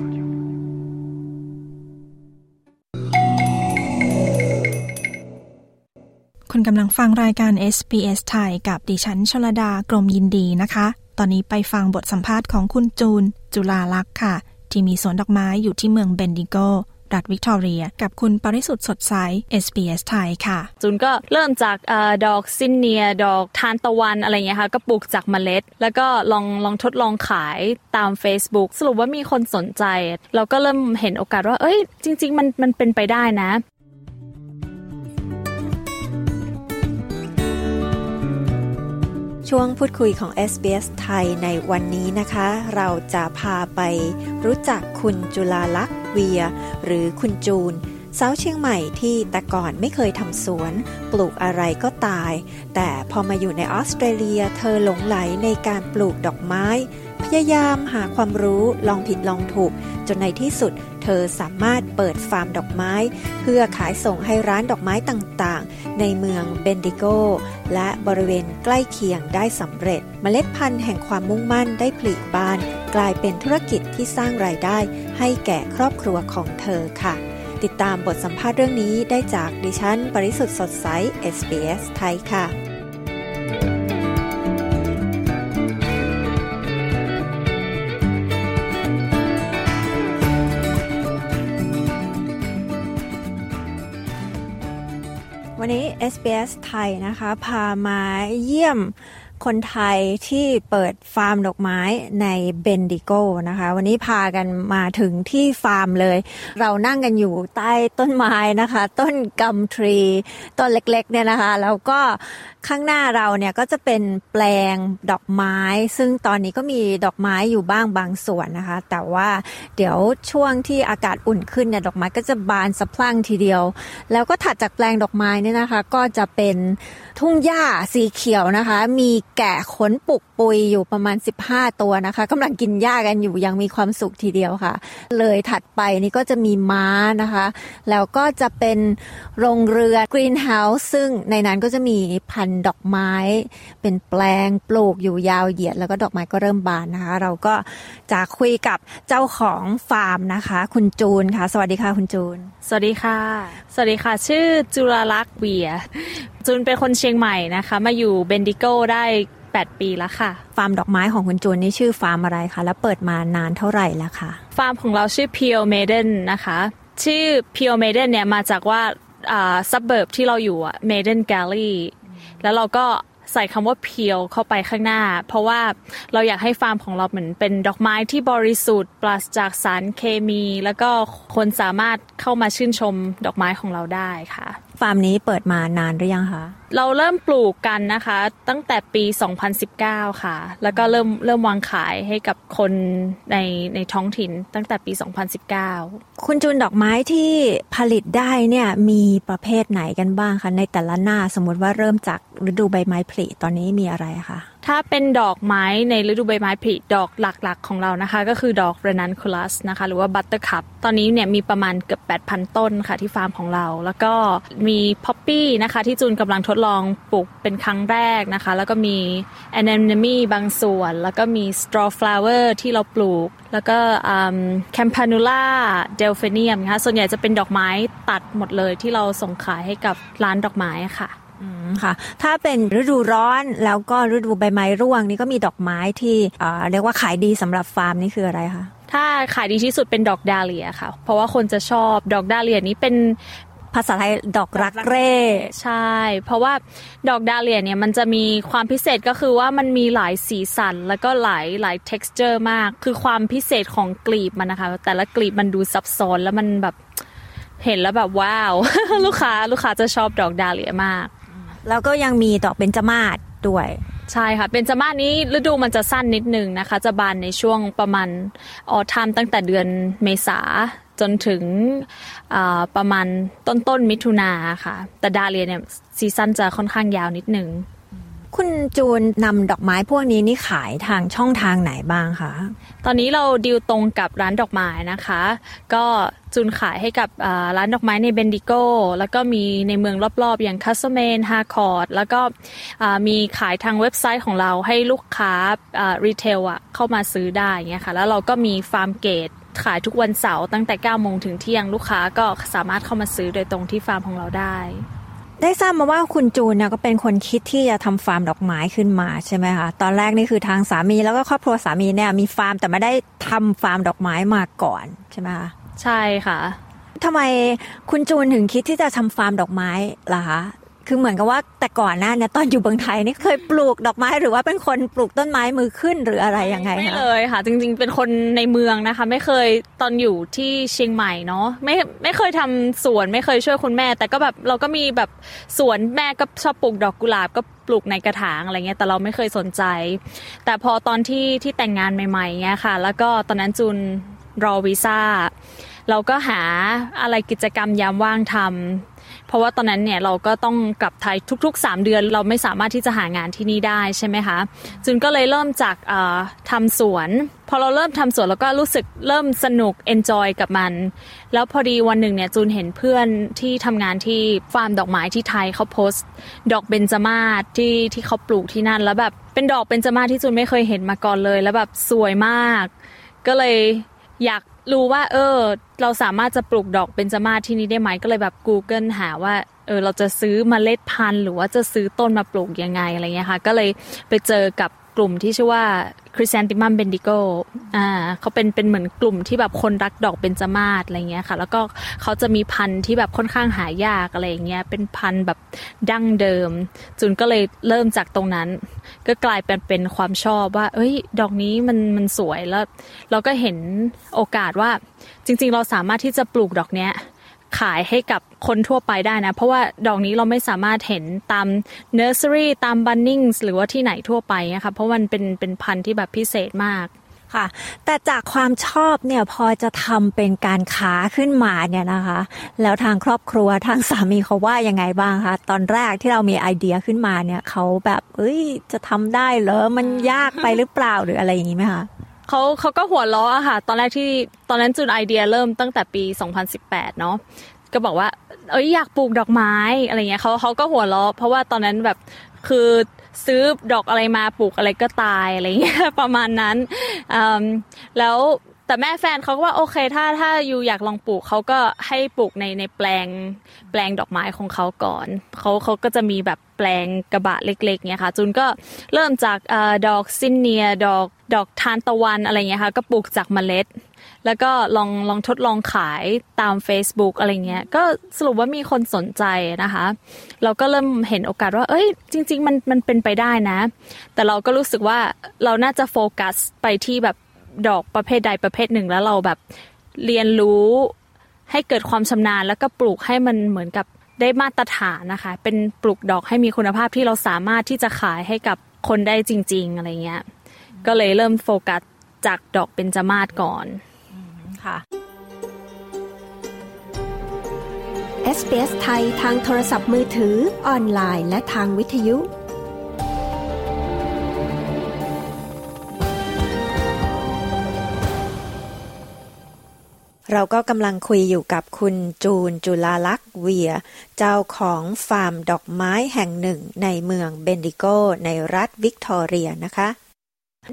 คุณกำลังฟังรายการ SBS ไทยกับดิฉันชลดากรมยินดีนะคะ ตอนนี้ไปฟังบทสัมภาษณ์ของคุณจูน จุลาลักษ์ค่ะ ที่มีสวนดอกไม้อยู่ที่เมืองเบนดิโก รัฐวิกตอเรีย กับคุณปริสุทธ์สดใส SBS ไทยค่ะ จุนก็เริ่มจากอดอกซินเนีย ดอกทานตะวันอะไรเงี้ยค่ะ ก็ปลูกจากเมล็ด แล้วก็ลองลองทดลองขายตาม Facebook สรุปว่ามีคนสนใจ เราก็เริ่มเห็นโอกาสว่า เอ้ย จริง ๆ มันมันเป็นไปได้นะ ช่วงพูดคุยของ SBS ไทยในวันนี้นะคะ เราจะพาไปรู้จักคุณจุลาลักษ์เวีย หรือคุณจูนสาวเชียงใหม่ที่แต่ก่อนไม่เคยทำสวน ปลูกอะไรก็ตาย แต่พอมาอยู่ในออสเตรเลียเธอหลงไหลในการปลูกดอกไม้ พยายามหาความรู้ลองผิดลองถูก จนในที่สุด เธอสามารถเปิดฟาร์มดอกไม้ เพื่อขายส่งให้ร้านดอกไม้ต่างๆ ในเมืองเบนดิโก และบริเวณใกล้เคียงได้สำเร็จเมล็ดพันธุ์แห่งความมุ่งมั่นได้ผลิบาน กลายเป็นธุรกิจที่สร้างรายได้ ให้แก่ครอบครัวของเธอค่ะ ติดตามบทสัมภาษณ์เรื่องนี้ได้จากดิฉัน ปริสุทธ์สดใส SBS ไทยค่ะ วันนี้ SBS ไทยนะคะ พามาเยี่ยม คนไทยที่เปิดฟาร์มดอกไม้ในเบนดิโกนะคะ วันนี้พากันมาถึงที่ฟาร์มเลย เรานั่งกันอยู่ใต้ต้นไม้นะคะ ต้นกัมทรี ต้นเล็กๆเนี่ยนะคะ แล้วก็ข้างหน้าเราเนี่ยก็จะเป็นแปลงดอกไม้ ซึ่งตอนนี้ก็มีดอกไม้อยู่บ้างบางส่วนนะคะ แต่ว่าเดี๋ยวช่วงที่อากาศอุ่นขึ้นเนี่ยดอกไม้ก็จะบานสะพรั่งทีเดียว แล้วก็ถัดจากแปลงดอกไม้เนี่ยนะคะ ก็จะเป็นทุ่งหญ้าสีเขียวนะคะ มีแกะขนปุกปุยอยู่ประมาณ 15 ตัวนะคะกำลังกินหญ้ากันอยู่ยังมีความสุขทีเดียวค่ะ เลยถัดไปนี่ก็จะมีม้านะคะ แล้วก็จะเป็นโรงเรือกรีนเฮาส์ซึ่งในนั้นก็จะมีพันธุ์ดอกไม้ เป็นแปลงปลูกอยู่ยาวเหยียด แล้วก็ดอกไม้ก็เริ่มบานนะคะ เราก็จะคุยกับเจ้าของฟาร์มนะคะ คุณจูนค่ะ สวัสดีค่ะคุณจูน สวัสดีค่ะ สวัสดีค่ะ ชื่อจุลลักษ์เวียจูนเป็นคนเชียงใหม่นะคะ มาอยู่เบนดิโกได้ 8 ปีแล้วค่ะ ฟาร์มดอกไม้ของคุณจูนนี่ชื่อฟาร์มอะไรคะ แล้วเปิดมานานเท่าไหร่แล้วคะฟาร์มของเราชื่อ Pure Maiden นะคะ ชื่อ Pure Maiden เนี่ยมาจากว่าอ่า suburb ที่เราอยู่อะ Maiden Gully แล้วเราก็ใส่คำว่า Pure เข้าไปข้างหน้า เพราะว่าเราอยากให้ฟาร์มของเราเหมือนเป็นดอกไม้ที่บริสุทธิ์ ปราศจากสารเคมี แล้วก็คนสามารถเข้ามาชื่นชมดอกไม้ของเราได้ค่ะ ฟาร์มนี้เปิดมานานหรือยังคะ เราเริ่มปลูกกันนะคะ ตั้งแต่ปี 2019 ค่ะ แล้วก็เริ่มเริ่มวางขายให้กับคนในในท้องถิ่นตั้งแต่ปี 2019 คุณจูนดอกไม้ที่ผลิตได้เนี่ยมีประเภทไหนกันบ้างคะ ในแต่ละหน้าสมมติว่าเริ่มจากฤดูใบไม้ผลิตอนนี้มีอะไรคะ ถ้าเป็นดอกไม้ในฤดูใบไม้ผลิดอกหลักๆของเรานะคะ ก็คือดอก ranunculus นะคะ หรือว่า buttercup ตอนนี้เนี่ยมีประมาณเกือบ 8,000 ต้นค่ะที่ฟาร์มของเรา แล้วก็มี poppy นะคะ ที่จูนกำลังทดลองปลูกเป็นครั้งแรกนะคะ แล้วก็มีแอนเนมีบางส่วน แล้วก็มี strawflower ที่เราปลูก แล้วก็ campanula delphinium นะคะส่วนใหญ่จะเป็นดอกไม้ตัดหมดเลยที่เราส่งขายให้กับร้านดอกไม้ค่ะ ค่ะ ถ้าเป็นฤดูร้อนแล้วก็ฤดูใบไม้ร่วงนี่ก็มีดอกไม้ที่เรียกว่าขายดีสำหรับฟาร์มนี่คืออะไรคะถ้าขายดีที่สุดเป็นดอกดาเลียค่ะ เพราะว่าคนจะชอบดอกดาเลียนี้เป็นภาษาไทยดอกรักเร่ ใช่ เพราะว่าดอกดาเลียเนี่ยมันจะมีความพิเศษก็คือว่ามันมีหลายสีสัน แล้วก็หลายหลาย texture มาก คือความพิเศษของกลีบมันนะคะ แต่ละกลีบมันดูซับซ้อนแล้วมันแบบเห็นแล้วแบบว้าว ลูกค้าลูกค้าจะชอบดอกดาเลียมาก แล้วก็ยังมีดอกเบญจมาศด้วยใช่ค่ะเป็นจมาศนี้ฤดูมันจะสั้นนิดนึงนะคะ จะบานในช่วงประมาณออทัมตั้งแต่เดือนเมษาจนถึงประมาณต้นต้นมิถุนาค่ะ แต่ดาเลียเนี่ยซีซั่นจะค่อนข้างยาวนิดนึง คุณจูนนำดอกไม้พวกนี้นี่ขายทางช่องทางไหนบ้างคะตอนนี้เราดีลตรงกับร้านดอกไม้นะคะ ก็จูนขายให้กับร้านดอกไม้ในเบนดิโกแล้วก็มีในเมืองรอบๆ อย่าง Castlemaine Harcourt แล้วก็มีขายทางเว็บไซต์ของเราให้ลูกค้า retail อะเข้ามาซื้อได้เงี้ยค่ะ แล้วเราก็มี farm gate ขายทุกวันเสาร์ตั้งแต่9โมงถึงเที่ยงลูกค้าก็สามารถเข้ามาซื้อโดยตรงที่ฟาร์มของเราได้ ได้ทราบมาว่าคุณจูนเนี่ยก็เป็นคนคิดที่จะทำฟาร์มดอกไม้ขึ้นมาใช่ไหมคะตอนแรกนี่คือทางสามีแล้วก็ครอบครัวสามีเนี่ยมีฟาร์มแต่ไม่ได้ทำฟาร์มดอกไม้มาก่อนใช่ไหมคะใช่ค่ะทำไมคุณจูนถึงคิดที่จะทำฟาร์มดอกไม้ล่ะคะ คือเหมือนกับว่าแต่ก่อนหน้าเนี่ยตอนอยู่เมืองไทยนี่เคยปลูกดอกไม้หรือว่าเป็นคนปลูกต้นไม้มือขึ้นหรืออะไรยังไงคะไม่เลยค่ะ จริง ๆ เป็นคนในเมืองนะคะ ไม่เคยตอนอยู่ที่เชียงใหม่เนาะไม่ไม่เคยทำสวนไม่เคยช่วยคุณแม่ แต่ก็แบบเราก็มีแบบสวนแม่ก็ชอบปลูกดอกกุหลาบก็ปลูกในกระถางอะไรเงี้ยแต่เราไม่เคยสนใจ แต่พอตอนที่ที่แต่งงานใหม่ๆเงี้ยค่ะ แล้วก็ตอนนั้นจูนรอวีซ่าเราก็หาอะไรกิจกรรมยามว่างทำ เพราะว่าตอนนั้นเนี่ยเราก็ต้องกลับไทยทุก ๆ 3 เดือน เราไม่สามารถที่จะหางานที่นี่ได้ใช่ไหมคะจูนก็เลยเริ่มจากทำสวน พอเราเริ่มทำสวนเราก็รู้สึกเริ่มสนุก enjoy กับมัน แล้วพอดีวันหนึ่งเนี่ยจูนเห็นเพื่อนที่ทำงานที่ฟาร์มดอกไม้ที่ไทยเขาโพสต์ ดอกเบญจมาศที่ที่เขาปลูกที่นั่น แล้วแบบเป็นดอกเบญจมาศที่จูนไม่เคยเห็นมาก่อนเลย แล้วแบบสวยมาก ก็เลยอยาก รู้ว่า เออ เราสามารถจะปลูกดอกเบญจมาศที่นี่ได้ไหมก็เลยแบบ Google หาว่าเออเราจะซื้อเมล็ดพันธุ์ หรือว่าจะซื้อต้นมาปลูกยังไงอะไรเงี้ยค่ะ ก็เลยไปเจอกับ กลุ่มที่ชื่อว่า Chrysanthemum Bendigo อ่าเขาเป็นเป็นเหมือนกลุ่มที่แบบคนรักดอกเบญจมาศอะไรเงี้ยค่ะ แล้วก็เขาจะมีพันธุ์ที่แบบค่อนข้างหายากอะไรเงี้ย เป็นพันธุ์แบบดั้งเดิม จุนก็เลยเริ่มจากตรงนั้น ก็กลายเป็นเป็นความชอบว่า เอ้ย ดอกนี้มันมันสวยแล้ว เราก็เห็นโอกาสว่าจริง ๆ เราสามารถที่จะปลูกดอกเนี้ย ขายให้กับคนทั่วไปได้นะ เพราะว่าดอกนี้เราไม่สามารถเห็นตามเนอร์เซอรี่ตามบันนิงส์หรือว่าที่ไหนทั่วไปนะคะเพราะมันเป็นเป็นพันธุ์ที่แบบพิเศษมากค่ะแต่จากความชอบเนี่ยพอจะทำเป็นการค้าขึ้นมาเนี่ยนะคะ แล้วทางครอบครัวทางสามีเขาว่ายังไงบ้างคะตอนแรกที่เรามีไอเดียขึ้นมาเนี่ยเขาแบบ เอ้ยจะทำได้เหรอมันยากไปหรือเปล่าหรืออะไรอย่างนี้ไหมคะ เขาเขาก็หัวล้อค่ะตอนแรกที่ตอนนั้นจุดไอเดียเริ่มตั้งแต่ปี 2018 เนาะก็บอกว่า เอ้ยอยากปลูกดอกไม้อะไรเงี้ยเขาเขาก็หัวเราะเพราะว่าตอนนั้นแบบคือซื้อดอกอะไรมาปลูกอะไรก็ตายอะไรเงี้ยประมาณนั้นแล้วแต่แม่แฟนเขาก็ว่าโอเคถ้าถ้าอยู่อยากลองปลูกเขาก็ให้ปลูกในในแปลงแปลงดอกไม้ของเขาก่อนเขาเขาก็จะมีแบบแปลงกระบะเล็กๆเนี่ยค่ะ จุนก็เริ่มจากอดอกซินเนียดอก ดอกทานตะวันอะไรเงี้ยค่ะก็ปลูกจากเมล็ด แล้วก็ลองลองทดลองขายตาม Facebook อะไรเงี้ยก็สรุปว่ามีคนสนใจนะคะ เราก็เริ่มเห็นโอกาสว่า เอ้ย จริง ๆ มันมันเป็นไปได้นะ แต่เราก็รู้สึกว่าเราน่าจะโฟกัสไปที่แบบดอกประเภทใดประเภทหนึ่งแล้วเราแบบเรียนรู้ให้เกิดความชำนาญแล้วก็ปลูกให้มันเหมือนกับได้มาตรฐานนะคะ เป็นปลูกดอกให้มีคุณภาพที่เราสามารถที่จะขายให้กับคนได้จริง ๆ อะไรเงี้ย ก็เลยเริ่มโฟกัสจากดอกเบญจมาศก่อนค่ะ SBS ไทยทางโทรศัพท์มือถือออนไลน์และทางวิทยุเราก็กำลังคุยอยู่กับคุณจูนจุลาลักษ์เวีย เจ้าของฟาร์มดอกไม้แห่งหนึ่งในเมืองเบนดิโก ในรัฐวิกตอเรียนะคะ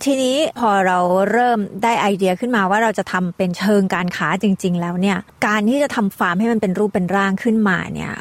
ทีนี้พอเราเริ่มได้ไอเดียขึ้นมาว่าเราจะทำเป็นเชิงการค้าจริง ๆ แล้วเนี่ย การที่จะทำฟาร์มให้มันเป็นรูปเป็นร่างขึ้นมาเนี่ย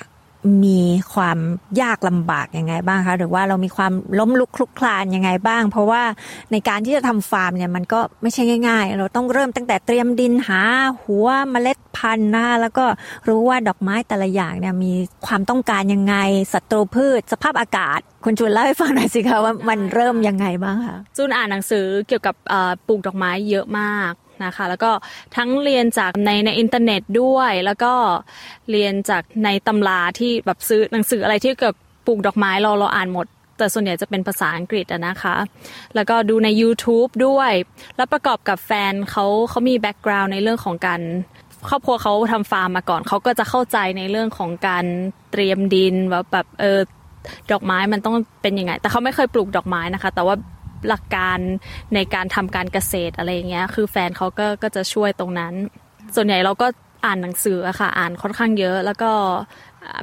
มีความยากลำบากยังไงบ้างคะหรือว่าเรามีความล้มลุกคลุกคลานยังไงบ้าง เพราะว่าในการที่จะทำฟาร์มเนี่ยมันก็ไม่ใช่ง่าย ๆ เราต้องเริ่มตั้งแต่เตรียมดินหาหัวเมล็ดพันธุ์นะแล้วก็รู้ว่าดอกไม้แต่ละอย่างเนี่ยมีความต้องการยังไงศัตรูพืช สภาพอากาศ คุณจูนเล่าให้ฟังหน่อยสิคะว่ามันเริ่มยังไงบ้างคะจูนอ่านหนังสือเกี่ยวกับปลูกดอกไม้เยอะมาก นะคะ แล้วก็ทั้งเรียนจากในในอินเทอร์เน็ตด้วย แล้วก็เรียนจากในตำราที่แบบซื้อหนังสืออะไรที่เกี่ยวกับปลูกดอกไม้เราเราอ่านหมด แต่ส่วนใหญ่จะเป็นภาษาอังกฤษนะคะ แล้วก็ดูใน YouTube ด้วย แล้วประกอบกับแฟนเขาเขามี background ในเรื่องของการครอบครัวเขาทำฟาร์มมาก่อนเขาก็จะเข้าใจในเรื่องของการเตรียมดินว่าแบบเออดอกไม้มันต้องเป็นยังไง แต่เขาไม่เคยปลูกดอกไม้นะคะ แต่ว่า หลักการในการทำการเกษตรอะไรอย่างเงี้ย คือแฟนเขาก็ก็จะช่วยตรงนั้น ส่วนใหญ่เราก็อ่านหนังสืออะค่ะ อ่านค่อนข้างเยอะ แล้วก็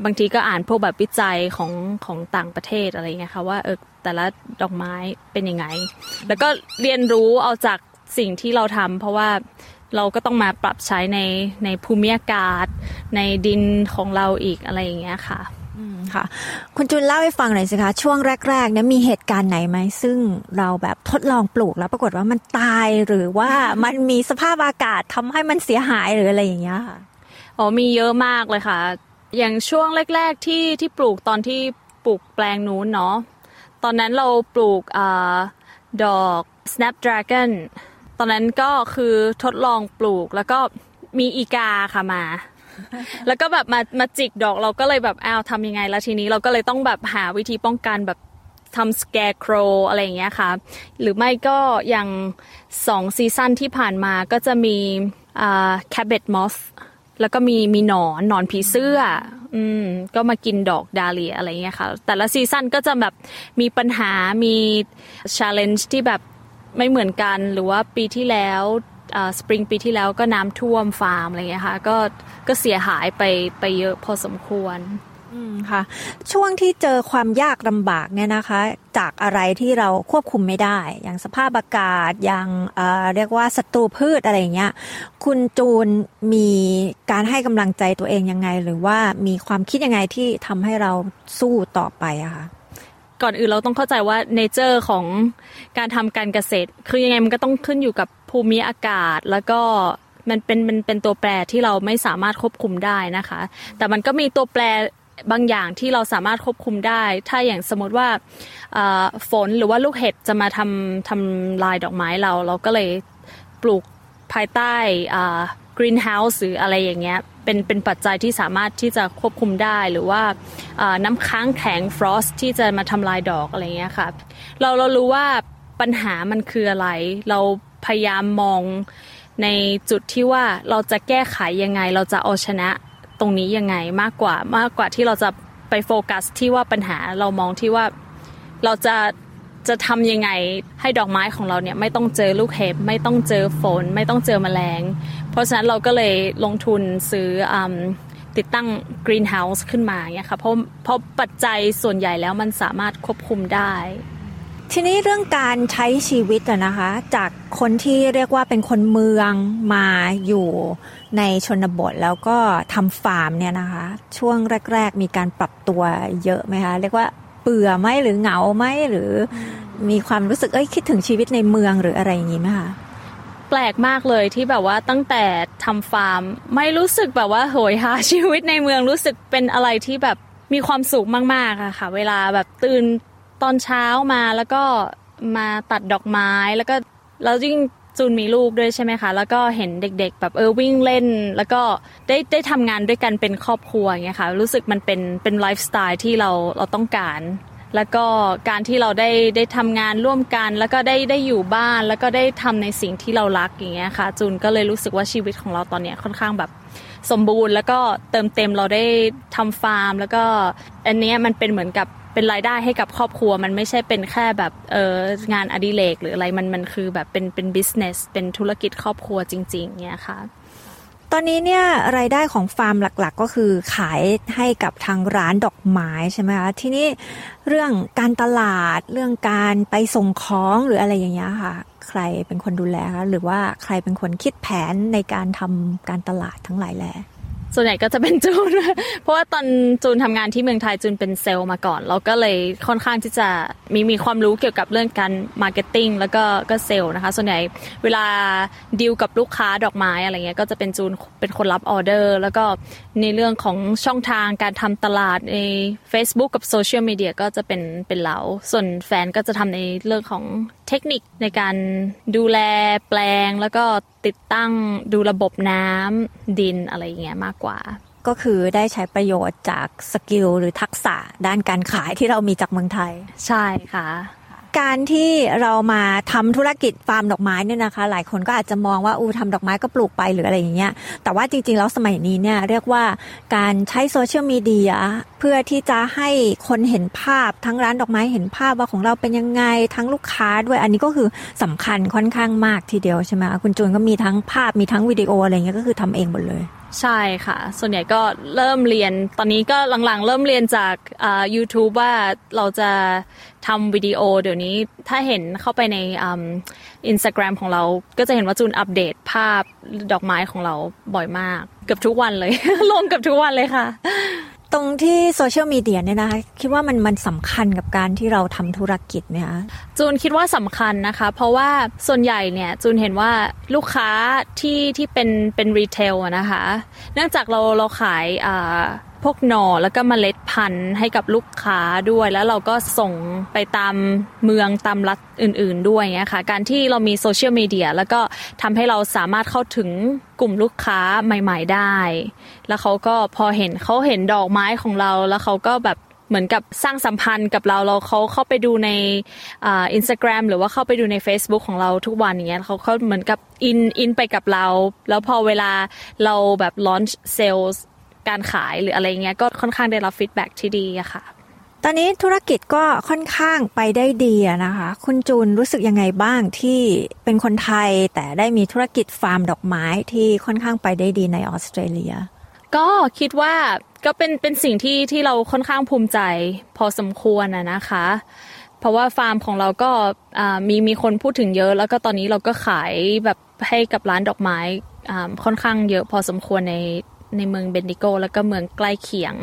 บางทีก็อ่านพวกแบบวิจัยของของต่างประเทศอะไรเงี้ยค่ะว่าเออแต่ละดอกไม้เป็นยังไง แล้วก็เรียนรู้เอาจากสิ่งที่เราทำเพราะว่าเราก็ต้องมาปรับใช้ในในภูมิอากาศ ในดินของเราอีกอะไรอย่างเงี้ยค่ะ ค่ะ คุณจุนเล่าให้ฟังหน่อยสิคะ ช่วงแรกๆเนี่ยมีเหตุการณ์ไหนไหม ซึ่งเราแบบทดลองปลูกแล้วปรากฏว่ามันตายหรือว่ามันมีสภาพอากาศทำให้มันเสียหายหรืออะไรอย่างเงี้ยค่ะอ๋อมีเยอะมากเลยค่ะ อย่างช่วงแรก ๆที่ที่ปลูกตอนที่ปลูกแปลงนู้นเนาะตอนนั้นเราปลูกอดอก snapdragon ตอนนั้นก็คือทดลองปลูกแล้วก็มีอีกาค่ะมา แล้วก็แบบมามาจิกดอกเราก็เลยแบบอ้าวทำยังไงแล้วทีนี้เราก็เลยต้องแบบหาวิธีป้องกันแบบทำ scarecrow อะไรอย่างเงี้ยค่ะ หรือไม่ก็อย่างสอง season ที่ผ่านมาก็จะมี cabbage moth แล้วก็มีมีหนอนหนอนผีเสื้อ อืม ก็มากินดอก dahlia อะไรเงี้ยค่ะ แต่ละ season ก็จะแบบมีปัญหามีชาเลนจ์ที่แบบไม่เหมือนกัน หรือว่าปีที่แล้ว สปริงปีที่แล้วก็น้ำท่วมฟาร์มอะไรเงี้ยค่ะก็ก็เสียหายไปไปเยอะพอสมควรอืมค่ะ ช่วงที่เจอความยากลำบากเนี่ยนะคะ จากอะไรที่เราควบคุมไม่ได้ อย่างสภาพอากาศอย่างเเรียกว่าศัตรูพืชอะไรเงี้ยคุณจูนมีการให้กำลังใจตัวเองยังไง หรือว่ามีความคิดยังไงที่ทำให้เราสู้ต่อไปอะคะก่อนอื่นเราต้องเข้าใจว่าเนเจอร์ของการทำการเกษตร คือยังไงมันก็ต้องขึ้นอยู่กับ ภูมิอากาศแล้วก็มันเป็นมันเป็นตัวแปรที่เราไม่สามารถควบคุมได้นะคะ แต่มันก็มีตัวแปรบางอย่างที่เราสามารถควบคุมได้ ถ้าอย่างสมมติว่าฝนหรือว่าลูกเห็บจะมาทำทำลายดอกไม้เรา เราก็เลยปลูกภายใต้กรีนเฮาส์หรืออะไรอย่างเงี้ยเป็นเป็นปัจจัยที่สามารถที่จะควบคุมได้หรือว่าน้ำค้างแข็งฟรอสที่จะมาทำลายดอกอะไรเงี้ยค่ะเราเรารู้ว่าปัญหามันคืออะไร เรา พยายามมองในจุดที่ว่าเราจะแก้ไขยังไง เราจะเอาชนะตรงนี้ยังไงมากกว่ามากกว่าที่เราจะไปโฟกัสที่ว่าปัญหาเรามองที่ว่าเราจะจะทำยังไงให้ดอกไม้ของเราเนี่ยไม่ต้องเจอลูกเห็บไม่ต้องเจอฝน ไม่ต้องเจอแมลง เพราะฉะนั้นเราก็เลยลงทุนซื้ออติดตั้งกรีนเฮาส์ขึ้นมาเนี่ยค่ะเพราะเพราะปัจจัยส่วนใหญ่แล้วมันสามารถควบคุมได้ ทีนี้เรื่องการใช้ชีวิตอะนะคะ จากคนที่เรียกว่าเป็นคนเมืองมาอยู่ในชนบทแล้วก็ทำฟาร์มเนี่ยนะคะ ช่วงแรก ๆ มีการปรับตัวเยอะไหมคะเรียกว่าเบื่อไหมหรือเหงาไหมหรือมีความรู้สึกเอ้ยคิดถึงชีวิตในเมืองหรืออะไรอย่างนี้ไหมคะแปลกมากเลยที่แบบว่าตั้งแต่ทำฟาร์ม ไม่รู้สึกแบบว่าโหยหาชีวิตในเมืองรู้สึกเป็นอะไรที่แบบมีความสุขมากๆอะค่ะ เวลาแบบตื่น ตอนเช้ามาแล้วก็มาตัดดอกไม้แล้วก็แล้วยิ่งจูนมีลูกด้วยใช่ไหมคะ แล้วก็เห็นเด็ก ๆ แบบเออวิ่งเล่น แล้วก็ได้ได้ทำงานด้วยกันเป็นครอบครัวอย่างเงี้ยค่ะรู้สึกมันเป็นเป็นไลฟ์สไตล์ที่เราเราต้องการ แล้วก็การที่เราได้ได้ทำงานร่วมกัน แล้วก็ได้ได้อยู่บ้านแล้วก็ได้ทำในสิ่งที่เรารักอย่างเงี้ยค่ะ จูนก็เลยรู้สึกว่าชีวิตของเราตอนเนี้ยค่อนข้างแบบสมบูรณ์ แล้วก็เติมเต็มเราได้ทำฟาร์ม แล้วก็อันนี้มันเป็นเหมือนกับ เป็นรายได้ให้กับครอบครัว มันไม่ใช่เป็นแค่แบบเอองานอดิเรกหรืออะไรมันมันคือแบบเป็นเป็น business เป็นธุรกิจครอบครัวจริง ๆเนี่ยค่ะตอนนี้เนี่ยรายได้ของฟาร์มหลักๆ ก็คือขายให้กับทางร้านดอกไม้ใช่ไหมคะทีนี้เรื่องการตลาดเรื่องการไปส่งของหรืออะไรอย่างเงี้ยค่ะ ใครเป็นคนดูแลคะหรือว่าใครเป็นคนคิดแผนในการทำการตลาดทั้งหลายแหล่ ส่วนใหญ่ก็จะเป็นจูน เพราะว่าตอนจูนทำงานที่เมืองไทยจูนเป็นเซลล์มาก่อน เราก็เลยค่อนข้างที่จะมีมีความรู้เกี่ยวกับเรื่องการ marketing แล้วก็ก็เซลล์นะคะ ส่วนใหญ่เวลาดีลกับลูกค้าดอกไม้อะไรเงี้ยก็จะเป็นจูนเป็นคนรับออเดอร์ แล้วก็ในเรื่องของช่องทางการทำตลาดใน Facebook กับ social media ก็จะเป็นเป็นเราส่วนแฟนก็จะทำในเรื่องของ เทคนิคในการดูแลแปลง แล้วก็ติดตั้งดูระบบน้ำดินอะไรอย่างเงี้ยมากกว่า ก็คือได้ใช้ประโยชน์จาก skill หรือทักษะด้านการขายที่เรามีจากเมืองไทย ใช่ค่ะ การที่เรามาทำธุรกิจฟาร์มดอกไม้เนี่ยนะคะ หลายคนก็อาจจะมองว่าอู้ทำดอกไม้ก็ปลูกไปหรืออะไรอย่างเงี้ยแต่ว่าจริงๆแล้วสมัยนี้เนี่ยเรียกว่าการใช้โซเชียลมีเดียเพื่อที่จะให้คนเห็นภาพทั้งร้านดอกไม้เห็นภาพว่าของเราเป็นยังไงทั้งลูกค้าด้วย อันนี้ก็คือสำคัญค่อนข้างมากทีเดียวใช่ไหมคุณจูนก็มีทั้งภาพมีทั้งวิดีโออะไรเงี้ยก็คือทำเองหมดเลย ใช่ค่ะ ส่วนใหญ่ก็เริ่มเรียน ตอนนี้ก็หลังๆ เริ่มเรียนจากอ่า YouTube ว่าเราจะทำวิดีโอเดี๋ยวนี้ถ้าเห็นเข้าไปในอินสตาแกรมของเรา ก็จะเห็นว่าจูนอัปเดตภาพดอกไม้ของเราบ่อยมาก เกือบทุกวันเลย ลงเกือบทุกวันเลยค่ะ ตรงที่ social media เนี่ยนะคะคิดว่ามันมันสำคัญกับการที่เราทำธุรกิจไหมคะจูนคิดว่าสำคัญนะคะ เพราะว่าส่วนใหญ่เนี่ยจูนเห็นว่าลูกค้าที่ที่เป็นเป็น retail นะคะ เนื่องจากเราเราขายอ่า พวกหน่อแล้วก็เมล็ดพันธุ์ให้กับลูกค้าด้วย แล้วเราก็ส่งไปตามเมืองตามรัฐอื่น ๆ ด้วยเงี้ยค่ะ การที่เรามี social media แล้วก็ทำให้เราสามารถเข้าถึงกลุ่มลูกค้าใหม่ ๆได้ แล้วเขาก็พอเห็นเขาเห็นดอกไม้ของเราแล้วเขาก็แบบเหมือนกับสร้างสัมพันธ์กับเราเราเขาเข้าไปดูในอินสตาแกรมหรือว่าเข้าไปดูใน Facebook ของเราทุกวันอย่างเงี้ยเขาเขาเหมือนกับอินอินไปกับเรา แล้วพอเวลาเราแบบ launch sale การขายหรืออะไรเงี้ยก็ค่อนข้างได้รับ feedback ที่ดีอะค่ะ ตอนนี้ธุรกิจก็ค่อนข้างไปได้ดีนะคะ คุณจูนรู้สึกยังไงบ้างที่เป็นคนไทยแต่ได้มีธุรกิจฟาร์มดอกไม้ที่ค่อนข้างไปได้ดีในออสเตรเลีย ก็คิดว่าก็เป็นเป็นสิ่งที่ที่เราค่อนข้างภูมิใจ พอสมควรนะนะคะ เพราะว่าฟาร์มของเราก็มีมีคนพูดถึงเยอะ แล้วก็ตอนนี้เราก็ขายแบบให้กับร้านดอกไม้ค่อนข้างเยอะพอสมควรใน ในเมืองเบนดิโก แล้วก็เมืองใกล้เคียง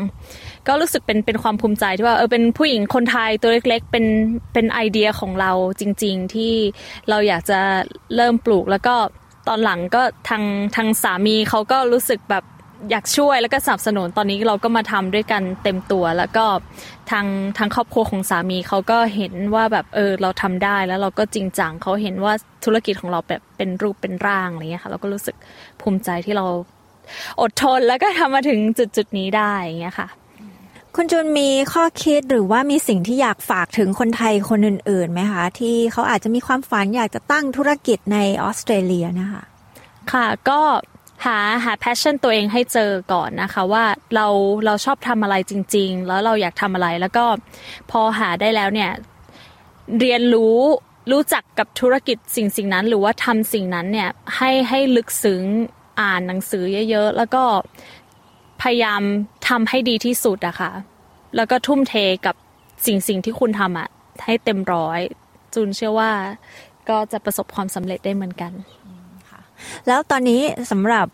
ก็รู้สึกเป็นเป็นความภูมิใจที่ว่าเออเป็นผู้หญิงคนไทยตัวเล็กๆเป็นเป็นไอเดียของเราจริง ๆ ที่เราอยากจะเริ่มปลูกแล้วก็ตอนหลังก็ทางทางสามีเขาก็รู้สึกแบบอยากช่วยแล้วก็สนับสนุนตอนนี้เราก็มาทำด้วยกันเต็มตัว แล้วก็ทางทางครอบครัวของสามีเขาก็เห็นว่าแบบเออเราทำได้แล้วเราก็จริงจังเขาเห็นว่าธุรกิจของเราแบบเป็นรูปเป็นร่างอะไรเงี้ยค่ะเราก็รู้สึกภูมิใจที่เรา อดทนแล้วก็ทำมาถึงจุดจุดนี้ได้อย่างเงี้ยค่ะ คุณจุนมีข้อคิดหรือว่ามีสิ่งที่อยากฝากถึงคนไทยคนอื่นๆไหมคะ ที่เขาอาจจะมีความฝันอยากจะตั้งธุรกิจในออสเตรเลียนะคะ ค่ะก็หาหาแพชชั่นตัวเองให้เจอก่อนนะคะ ว่าเราเราชอบทำอะไรจริง ๆ แล้วเราอยากทำอะไรแล้วก็พอหาได้แล้วเนี่ยเรียนรู้รู้จักกับธุรกิจสิ่งสิ่งนั้น หรือว่าทำสิ่งนั้นเนี่ยให้ให้ลึกซึ้ง อ่านหนังสือเยอะๆ แล้วก็พยายามทำให้ดีที่สุดอะค่ะ แล้วก็ทุ่มเทกับสิ่งสิ่งที่คุณทำอะให้เต็มร้อย จูนเชื่อว่าก็จะประสบความสำเร็จได้เหมือนกันแล้วตอนนี้สำหรับ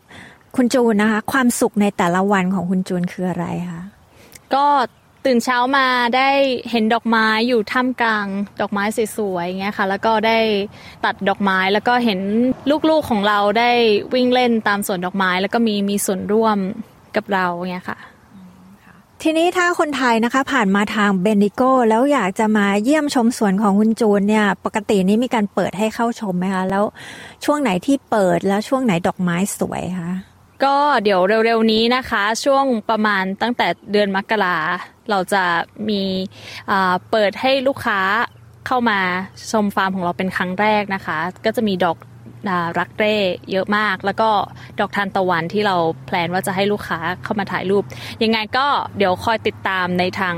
คุณจูนนะคะ ความสุขในแต่ละวันของคุณจูนคืออะไรคะก็ ตื่นเช้ามาได้เห็นดอกไม้อยู่ท่ามกลาง ดอกไม้สวยๆเงี้ยค่ะ แล้วก็ได้ตัดดอกไม้แล้วก็เห็นลูกๆของเราได้วิ่งเล่นตามสวนดอกไม้ แล้วก็มีมีส่วนร่วมกับเราเงี้ยค่ะ ทีนี้ถ้าคนไทยนะคะ ผ่านมาทางเบนดิโกแล้วอยากจะมาเยี่ยมชมสวนของคุณจูนเนี่ย ปกตินี้มีการเปิดให้เข้าชมไหมคะแล้วช่วงไหนที่เปิดแล้วช่วงไหนดอกไม้สวยคะก็เดี๋ยวเร็วๆนี้นะคะ ช่วงประมาณตั้งแต่เดือนมกรา เราจะมีเปิดให้ลูกค้าเข้ามาชมฟาร์มของเราเป็นครั้งแรกนะคะ ก็จะมีดอกรักเร่เยอะมาก แล้วก็ดอกทานตะวันที่เราแพลนว่าจะให้ลูกค้าเข้ามาถ่ายรูป ยังไงก็เดี๋ยวคอยติดตามในทาง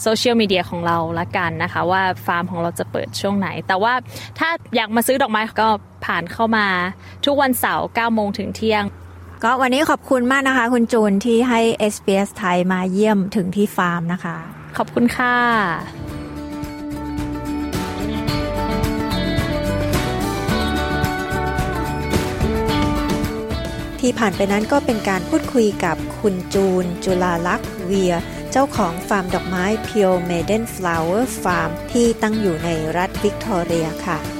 โซเชียลมีเดียของเราละกันนะคะ ว่าฟาร์มของเราจะเปิดช่วงไหน แต่ว่าถ้าอยากมาซื้อดอกไม้ก็ผ่านเข้ามาทุกวันเสาร์9โมงถึงเที่ยง ก็วันนี้ขอบคุณมากนะคะ คุณจูนที่ให้ SBS ไทยมาเยี่ยมถึงที่ฟาร์มนะคะ ขอบคุณค่ะ ที่ผ่านไปนั้นก็เป็นการพูดคุยกับคุณจูน จุลาลักษ์เวีย เจ้าของฟาร์มดอกไม้ Pure Maiden Flower Farm ที่ตั้งอยู่ในรัฐวิกตอเรียค่ะ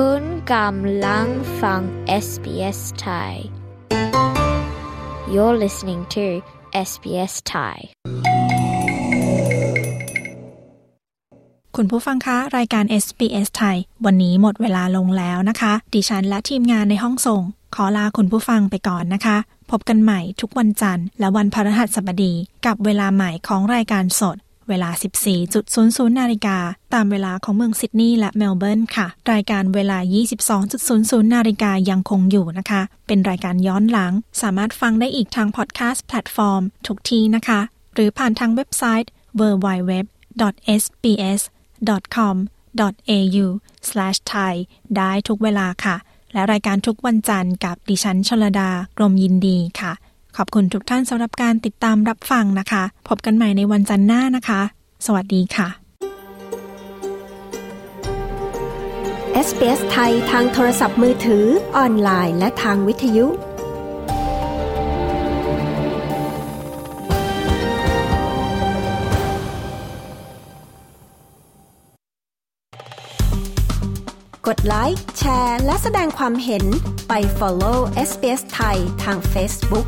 คุณกำลังฟัง SBS Thai You're listening to SBS Thai คุณผู้ฟังคะ รายการ SBS ไทย วันนี้หมดเวลาลงแล้วนะคะ ดิฉันและทีมงานในห้องส่ง ขอลาคุณผู้ฟังไปก่อนนะคะ พบกันใหม่ทุกวันจันทร์และวันพฤหัสบดี กับเวลาใหม่ของรายการสด เวลา 14.00นาฬิกาตามเวลาของเมืองซิดนีย์และเมลเบิร์นค่ะ รายการเวลา 22.00นาฬิกายังคงอยู่นะคะ เป็นรายการย้อนหลัง สามารถฟังได้อีกทางพอดแคสต์แพลตฟอร์ม ทุกที่นะคะ หรือผ่านทางเว็บไซต์ www.sbs.com.au/thai ได้ทุกเวลาค่ะ และรายการทุกวันจันทร์กับดิฉันชลดากรมยินดีค่ะ ขอบคุณทุกท่านสำหรับการติดตามรับฟังนะคะ พบกันใหม่ในวันจันทร์หน้านะคะ สวัสดีค่ะ SBS ไทยทางโทรศัพท์มือถือ ออนไลน์ และทางวิทยุกดไลค์ แชร์ และแสดงความเห็นไป follow SBS ไทยทาง Facebook